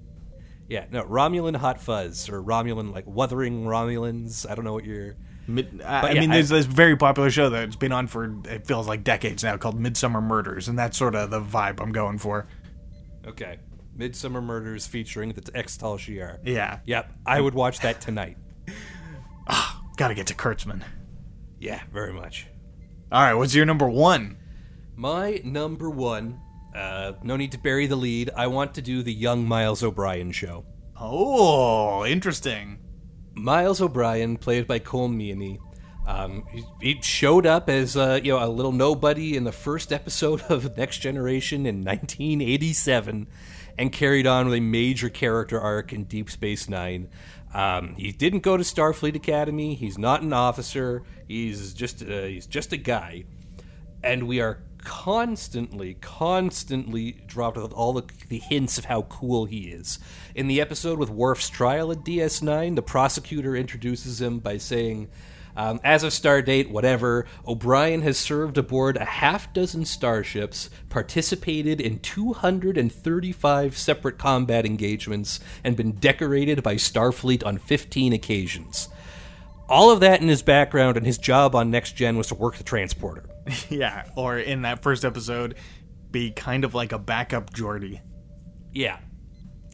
yeah, no Romulan hot fuzz or Romulan like wuthering Romulans. I don't know what you're. Mid, I, I yeah, mean, I- there's this very popular show that's been on for it feels like decades now called Midsomer Murders, and that's sort of the vibe I'm going for. Okay, Midsomer Murders featuring the ex Tal Shiar. Yeah, Yep, I would watch that tonight. got to get to Kurtzman. Yeah, very much. All right, what's your number one? My number one, uh, no need to bury the lead. I want to do the young Miles O'Brien show. Oh, interesting. Miles O'Brien, played by Colm Meaney, um, he, he showed up as uh, you know a little nobody in the first episode of Next Generation in 1987, and carried on with a major character arc in Deep Space Nine. Um, he didn't go to Starfleet Academy. He's not an officer. He's just uh, he's just a guy and we are constantly, constantly dropped with all the, the hints of how cool he is. In the episode with Worf's trial at DS9, the prosecutor introduces him by saying, um, as of stardate, whatever, O'Brien has served aboard a half dozen starships, participated in 235 separate combat engagements, and been decorated by Starfleet on 15 occasions. All of that in his background, and his job on Next Gen was to work the transporter. Yeah, or in that first episode, be kind of like a backup Geordi. Yeah.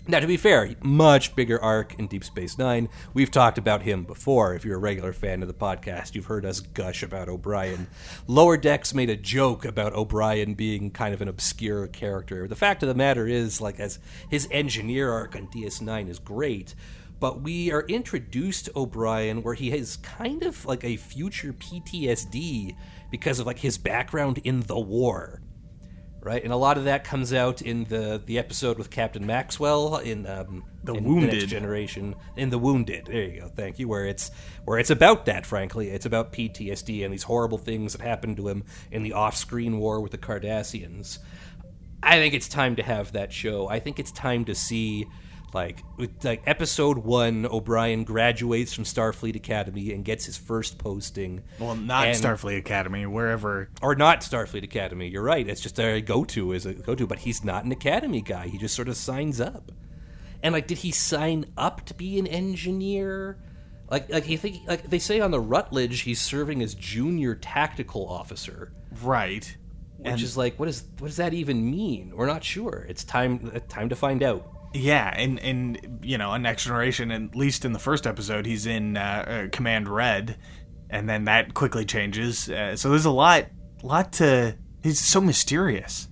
Now, to be fair, much bigger arc in Deep Space Nine. We've talked about him before. If you're a regular fan of the podcast, you've heard us gush about O'Brien. Lower Decks made a joke about O'Brien being kind of an obscure character. The fact of the matter is, like, as his engineer arc on DS9 is great, but we are introduced to O'Brien where he has kind of like a future PTSD because of like his background in the war right? And a lot of that comes out in the the episode with Captain Maxwell in um, The in Wounded. Next Generation in the Wounded. There you go. Thank you. Where it's where it's about that. Frankly, it's about PTSD and these horrible things that happened to him in the off-screen war with the Cardassians. I think it's time to have that show. I think it's time to see. Like, like episode one, O'Brien graduates from Starfleet Academy and gets his first posting. Well, not And- Starfleet Academy, wherever. or not Starfleet Academy. You're right. It's just a go to is a go to, but he's not an Academy guy. He just sort of signs up. And like, did he sign up to be an engineer? Like, like he think like they say on the Rutledge, he's serving as junior tactical officer, Right. which is like, what is what does that even mean? We're not sure. It's time time to find out. Yeah, and and you know, on Next Generation, at least in the first episode, he's in uh, uh, Command Red, and then that quickly changes. Uh, so there's a lot, lot to. He's so mysterious.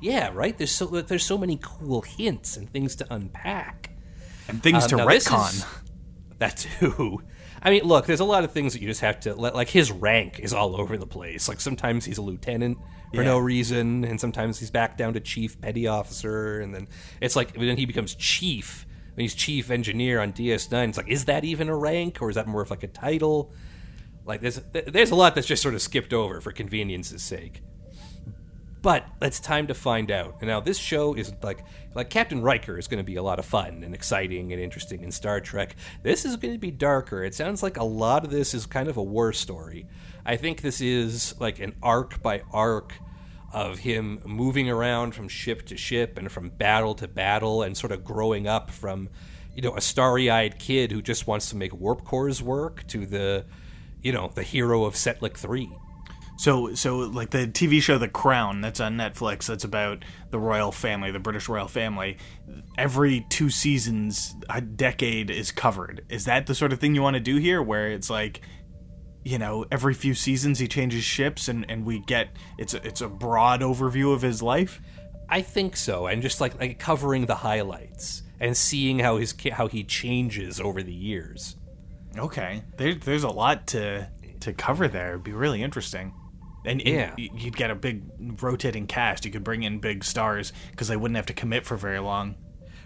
Yeah, right. There's so there's so many cool hints and things to unpack. And things Um, to retcon. is- That too. I mean, look, there's a lot of things that you just have to let. Like his rank is all over the place. Like sometimes he's a lieutenant for Yeah. no reason, and sometimes he's back down to chief petty officer, and then it's like then he becomes chief. When he's chief engineer on DS9, it's like, is that even a rank, or is that more of like a title? Like there's there's a lot that's just sort of skipped over for convenience's sake. But it's time to find out. And now this show is like like Captain Riker is going to be a lot of fun and exciting and interesting in Star Trek. This is going to be darker. It sounds like a lot of this is kind of a war story. I think this is like an arc by arc of him moving around from ship to ship and from battle to battle and sort of growing up from you know a starry-eyed kid who just wants to make warp cores work to the you know the hero of Setlik 3. So, so like the TV show The Crown that's on Netflix, that's about the royal family, the British royal family. Every two seasons, a decade is covered. Is that the sort of thing you want to do here, where it's like, you know, every few seasons he changes ships, and and we get it's a, it's a broad overview of his life. I think so, and just like like covering the highlights and seeing how his how he changes over the years. Okay, there, there's a lot to to cover there. It'd be really interesting. And, and Yeah. you'd get a big rotating cast. You could bring in big stars because they wouldn't have to commit for very long.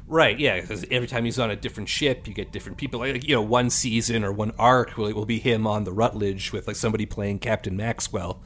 Right, yeah, because every time he's on a different ship, you get different people. Like, you know, one season or one arc will, will be him on the Rutledge with like somebody playing Captain Maxwell,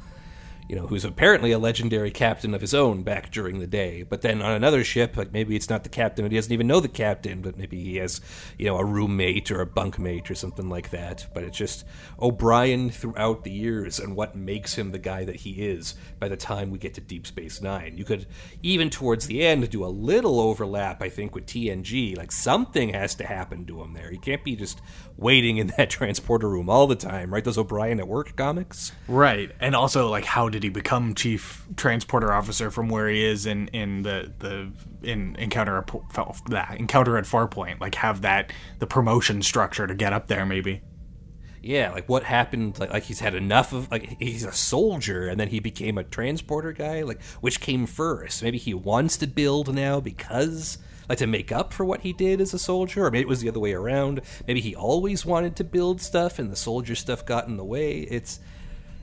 you know, who's apparently a legendary captain of his own back during the day. But then on another ship, like maybe it's not the captain, and he doesn't even know the captain, but maybe he has, you know, a roommate or a bunkmate or something like that. But it's just O'Brien throughout the years and what makes him the guy that he is by the time we get to Deep Space Nine. You could even towards the end do a little overlap, I think, with TNG. Like something has to happen to him there. He can't be just waiting in that transporter room all the time, right? Those O'Brien at work comics. Right, and also like how did he become chief transporter officer from where he is in in the the in encounter at encounter at Farpoint? Like have that the promotion structure to get up there maybe. Yeah, like what happened? Like, like he's had enough of like he's a soldier, and then he became a transporter guy. Like which came first? Maybe he wants to build now because like to make up for what he did as a soldier, or maybe it was the other way around. Maybe he always wanted to build stuff, and the soldier stuff got in the way. It's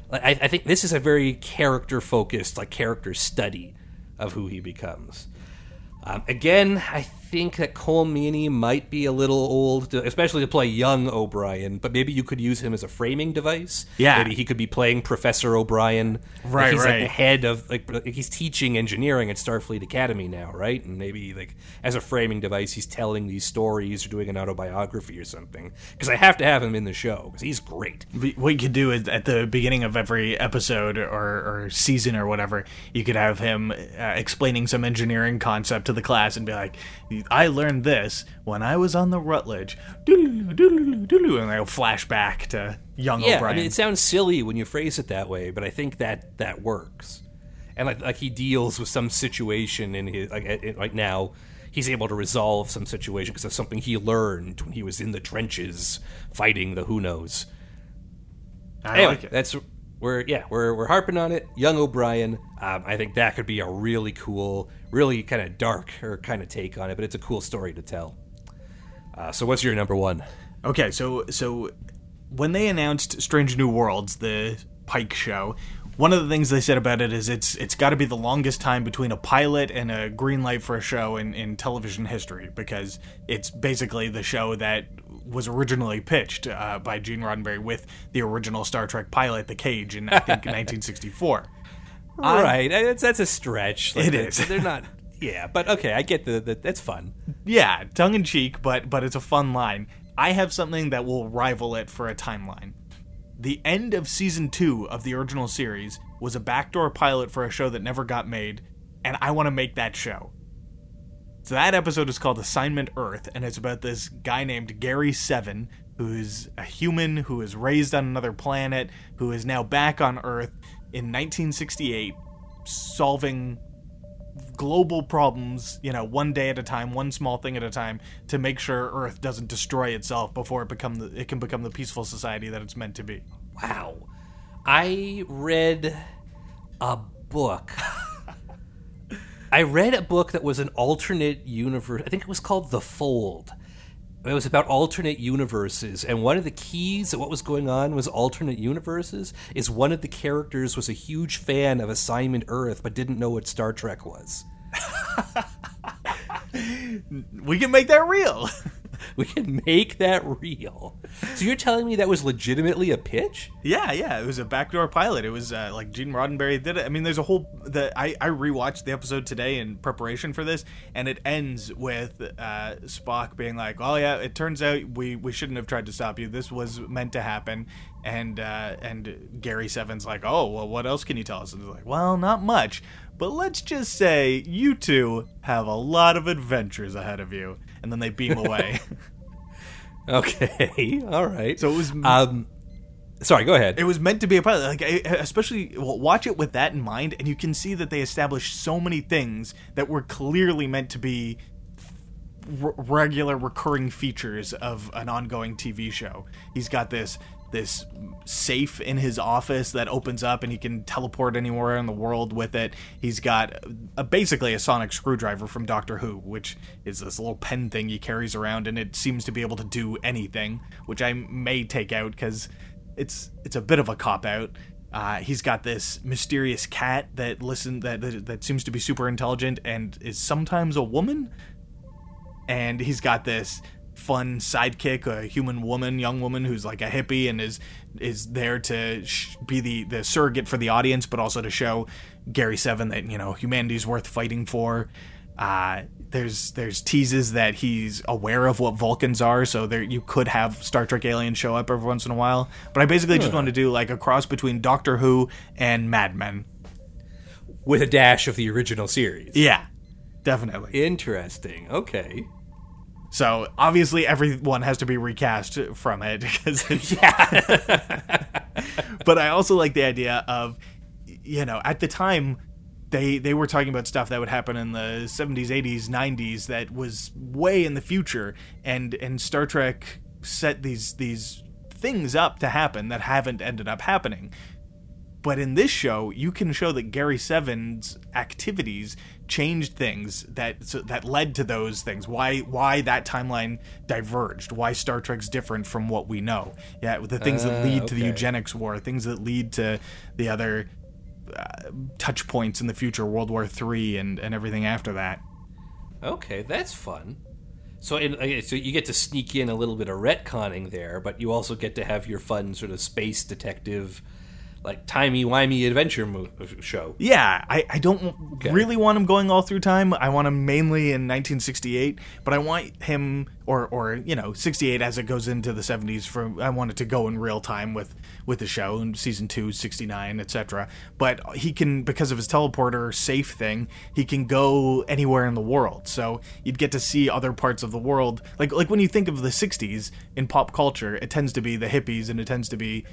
like, I, I think this is a very character focused, like character study of who he becomes. Um, again, I think that Colm Meaney might be a little old, to, especially to play young O'Brien. But maybe you could use him as a framing device. Yeah. maybe he could be playing Professor O'Brien. Like, Right, he's right. like the head of like like, he's teaching engineering at Starfleet Academy now, right? And maybe like as a framing device, he's telling these stories or doing an autobiography or something. Because I have to have him in the show because he's great. What you could do is at the beginning of every episode or, or season or whatever, you could have him uh, explaining some engineering concept to the class and be like, "I learned this when I was on the Rutledge," doodaloo, doodaloo, doodaloo, and I'll flash back to young Yeah, O'Brien. I mean, it sounds silly when you phrase it that way, but I think that that works. And like, like he deals with some situation in his like right now, he's able to resolve some situation because of something he learned when he was in the trenches fighting the who knows. I anyway, like it. that's we're yeah we're we're harping on it. Young O'Brien, um, I think that could be a really cool, really kind of dark or kind of take on it, but it's a cool story to tell. Uh, so, what's your number one? Okay, so so when they announced Strange New Worlds, the Pike show, one of the things they said about it is it's it's got to be the longest time between a pilot and a green light for a show in, in television history because it's basically the show that was originally pitched uh, by Gene Roddenberry with the original Star Trek pilot, The Cage, in I think 1964. I'm- right, that's that's a stretch. Like, It they're- is. They're not. Yeah, but okay, I get the, the that's fun. Yeah, tongue in cheek, but but it's a fun line. I have something that will rival it for a timeline. The end of season two of the original series was a backdoor pilot for a show that never got made, and I want to make that show. So that episode is called Assignment Earth, and it's about this guy named Gary Seven, who's a human who is raised on another planet, who is now back on Earth in 1968, solving global problems, you know, one day at a time, one small thing at a time, to make sure Earth doesn't destroy itself before it become the, it can become the peaceful society that it's meant to be. Wow, I read a book I read a book that was an alternate universe. I think it was called The Fold. It was about alternate universes, and one of the keys of what was going on was alternate universes. Is one of the characters was a huge fan of Assignment Earth, but didn't know what Star Trek was. we can make that real. we can make that real. So you're telling me that was legitimately a pitch? Yeah, yeah, it was a backdoor pilot. It was uh, like Gene Roddenberry did it. I mean, there's a whole the I I rewatched the episode today in preparation for this, and it ends with uh, Spock being like, "Oh yeah, it turns out we we shouldn't have tried to stop you. This was meant to happen." And uh, and Gary Seven's like, "Oh well, what else can you tell us?" And he's like, "Well, not much." But let's just say you two have a lot of adventures ahead of you. And then they beam away. okay, all right. So it was. Um, sorry, go ahead. It was meant to be a pilot. Like, especially well, watch it with that in mind, and you can see that they established so many things that were clearly meant to be r- regular, recurring features of an ongoing TV show. He's got this this safe in his office that opens up and he can teleport anywhere in the world with it. He's got a, basically a sonic screwdriver from Doctor Who, which is this little pen thing he carries around and it seems to be able to do anything, which I may take out because it's it's a bit of a cop out. Uh, he's got this mysterious cat that listen that, that that seems to be super intelligent and is sometimes a woman. And he's got this fun sidekick, a human woman, young woman who's like a hippie and is is there to sh- be the the surrogate for the audience, but also to show Gary Seven that you know humanity's worth fighting for. Uh, there's there's teases that he's aware of what Vulcans are, so there you could have Star Trek aliens show up every once in a while. But I basically just want to do like a cross between Doctor Who and Mad Men, with a dash of the original series. Yeah, definitely. Interesting. Okay. So obviously everyone has to be recast from it because yeah. but I also like the idea of you know at the time they they were talking about stuff that would happen in the 70s 80s 90s that was way in the future and and Star Trek set these these things up to happen that haven't ended up happening but in this show, you can show that Gary Seven's activities changed things that so, that led to those things. Why why that timeline diverged? Why Star Trek's different from what we know? Yeah, the things uh, that lead okay. to the eugenics war, things that lead to the other uh, touch points in the future, World War Three, and and everything after that. Okay, that's fun. So, in, so you get to sneak in a little bit of retconning there, but you also get to have your fun sort of space detective like timey wimey adventure mo- show. Yeah, I, I don't okay. really want him going all through time. I want him mainly in 1968, but I want him or or you know 68 as it goes into the 70s. For I want it to go in real time with with the show in season two, 69, etc. But he can because of his teleporter safe thing, he can go anywhere in the world. So you'd get to see other parts of the world. Like like when you think of the 60s in pop culture, it tends to be the hippies and it tends to be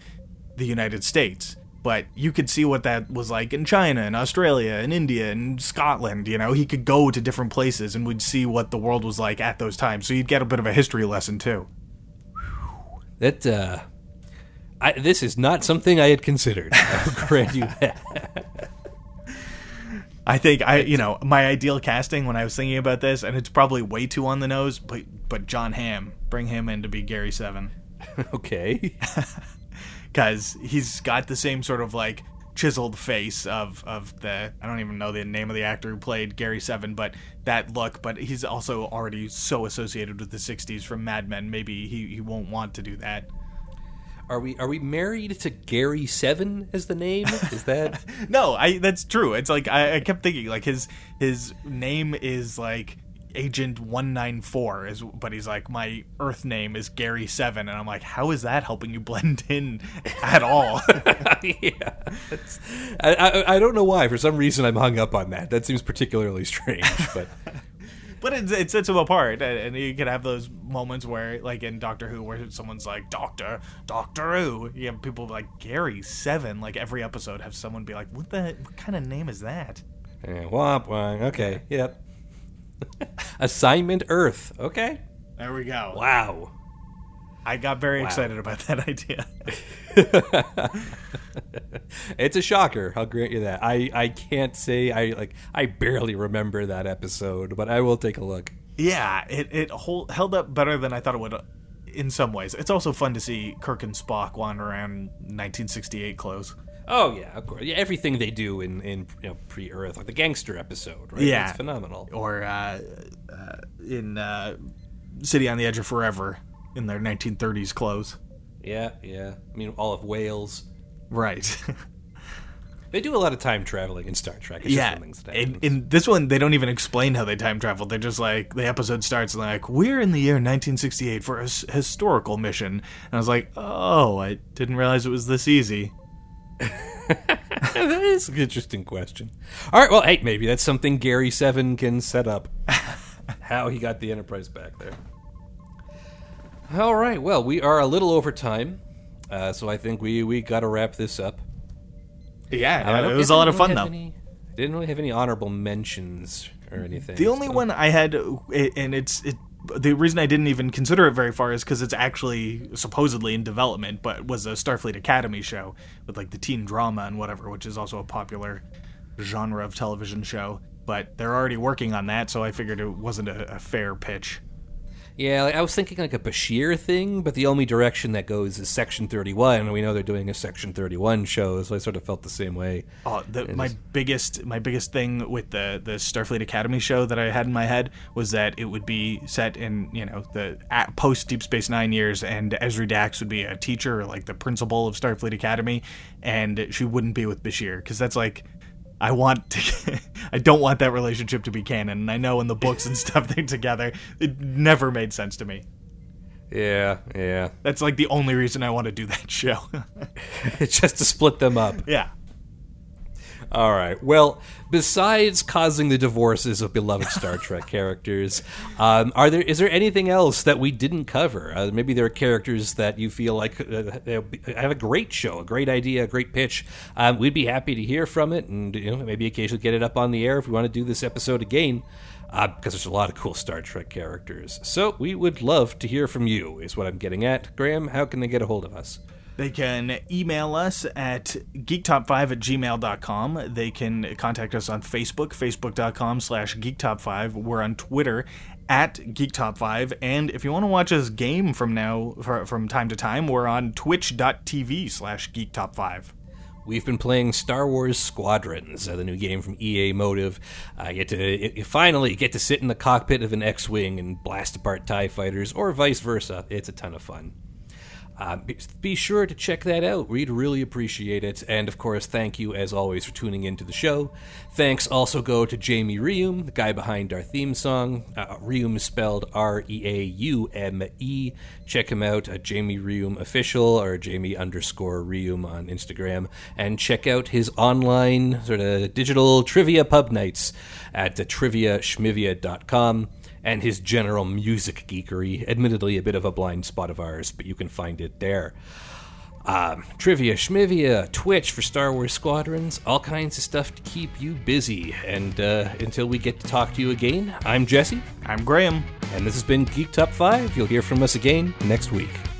the United States but you could see what that was like in China and Australia and India and Scotland. You know, he could go to different places and we'd see what the world was like at those times. So you'd get a bit of a history lesson too. That uh, I, this is not something I had considered. I'll grant you that. I think I, you know, my ideal casting when I was thinking about this, and it's probably way too on the nose, but but Jon Hamm, bring him in to be Gary Seven. okay because he's got the same sort of like chiseled face of of the I don't even know the name of the actor who played Gary Seven, but that look. But he's also already so associated with the '60s from Mad Men. Maybe he he won't want to do that. Are we are we married to Gary Seven as the name? Is that no? I that's true. It's like I, I kept thinking like his his name is like Agent 194 is but he's like my earth name is Gary 7 and I'm like how is that helping you blend in at all? yeah. I, I, I don't know why for some reason I'm hung up on that. That seems particularly strange, but but it, it sets him apart and you can have those moments where like in Doctor Who where someone's like Doctor Doctor Who you have people like Gary 7 like every episode have someone be like what the what kind of name is that? Yeah, womp womp. Okay. Yep. Assignment Earth. Okay. There we go. Wow. I got very excited about that idea. it's a shocker. I'll grant you that. I, I can't say I like I barely remember that episode, but I will take a look. Yeah, it it hold, held up better than I thought it would. uh, In some ways, it's also fun to see Kirk and Spock wander around 1968 clothes. Oh yeah, of course. Yeah, everything they do in in you know, pre-Earth, like the gangster episode, right? Yeah. it's phenomenal. or uh, uh, in uh, City on the Edge of Forever in their 1930s clothes. Yeah, yeah. I mean, all of Wales. Right. They do a lot of time traveling in Star Trek. It's yeah. one things that In, in this one, they don't even explain how they time traveled. They're just like the episode starts and they're like, "We're in the year 1968 for a s- historical mission," and I was like, "Oh, I didn't realize it was this easy." that is an interesting question. All right, well, hey, maybe that's something Gary Seven can set up. How he got the Enterprise back there. All right, well, we are a little over time, uh, so I think we we got to wrap this up. Yeah, I it was a lot of fun though. any- didn't really have any honorable mentions or anything. The only so- one I had, and it's it. The reason I didn't even consider it very far is because it's actually supposedly in development, but was a Starfleet Academy show with like the teen drama and whatever, which is also a popular genre of television show. But they're already working on that, so I figured it wasn't a, a fair pitch. Yeah, like, I was thinking like a Bashir thing, but the only direction that goes is Section 31, and we know they're doing a Section 31 show, so I sort of felt the same way. Oh, the, my biggest my biggest thing with the the Starfleet Academy show that I had in my head was that it would be set in you know the post Deep Space Nine years, and Ezri Dax would be a teacher or like the principal of Starfleet Academy, and she wouldn't be with Bashir because that's like. I want to. I don't want that relationship to be canon. And I know in the books and stuff they're together. It never made sense to me. Yeah, yeah. That's like the only reason I want to do that show. It's just to split them up. yeah. All right. Well, besides causing the divorces of beloved Star Trek characters, um, are there is there anything else that we didn't cover? Uh, maybe there are characters that you feel like uh, have a great show, a great idea, a great pitch. Um, we'd be happy to hear from it, and you know maybe occasionally get it up on the air if we want to do this episode again. Uh, because there's a lot of cool Star Trek characters. So we would love to hear from you, is what I'm getting at. Graham, how can they get a hold of us? They can email us at geektop5 at gmail.com. They can contact us on Facebook, facebook.com slash geektop5. We're on Twitter at geektop5. And if you want to watch us game from now, from time to time, we're on twitch.tv slash geektop5. We've been playing Star Wars Squadrons, uh, the new game from EA Motive. I get to finally get to sit in the cockpit of an X-wing and blast apart Tie fighters, or vice versa. It's a ton of fun. Uh, be, sure to check that out. We'd really appreciate it. And of course, thank you as always for tuning into the show. Thanks also go to Jamie Reaume, the guy behind our theme song. Uh, Reaume is spelled R E A U M E. Check him out at Jamie Reaume Official or Jamie underscore Reaume on Instagram. And check out his online sort of digital trivia pub nights at uh, triviaschmivia.com and his general music geekery. Admittedly, a bit of a blind spot of ours, but you can find it there. Um, trivia, schmivia, Twitch for Star Wars Squadrons, all kinds of stuff to keep you busy. And uh, until we get to talk to you again, I'm Jesse, I'm Graham. and this has been Geek Top 5. You'll hear from us again next week.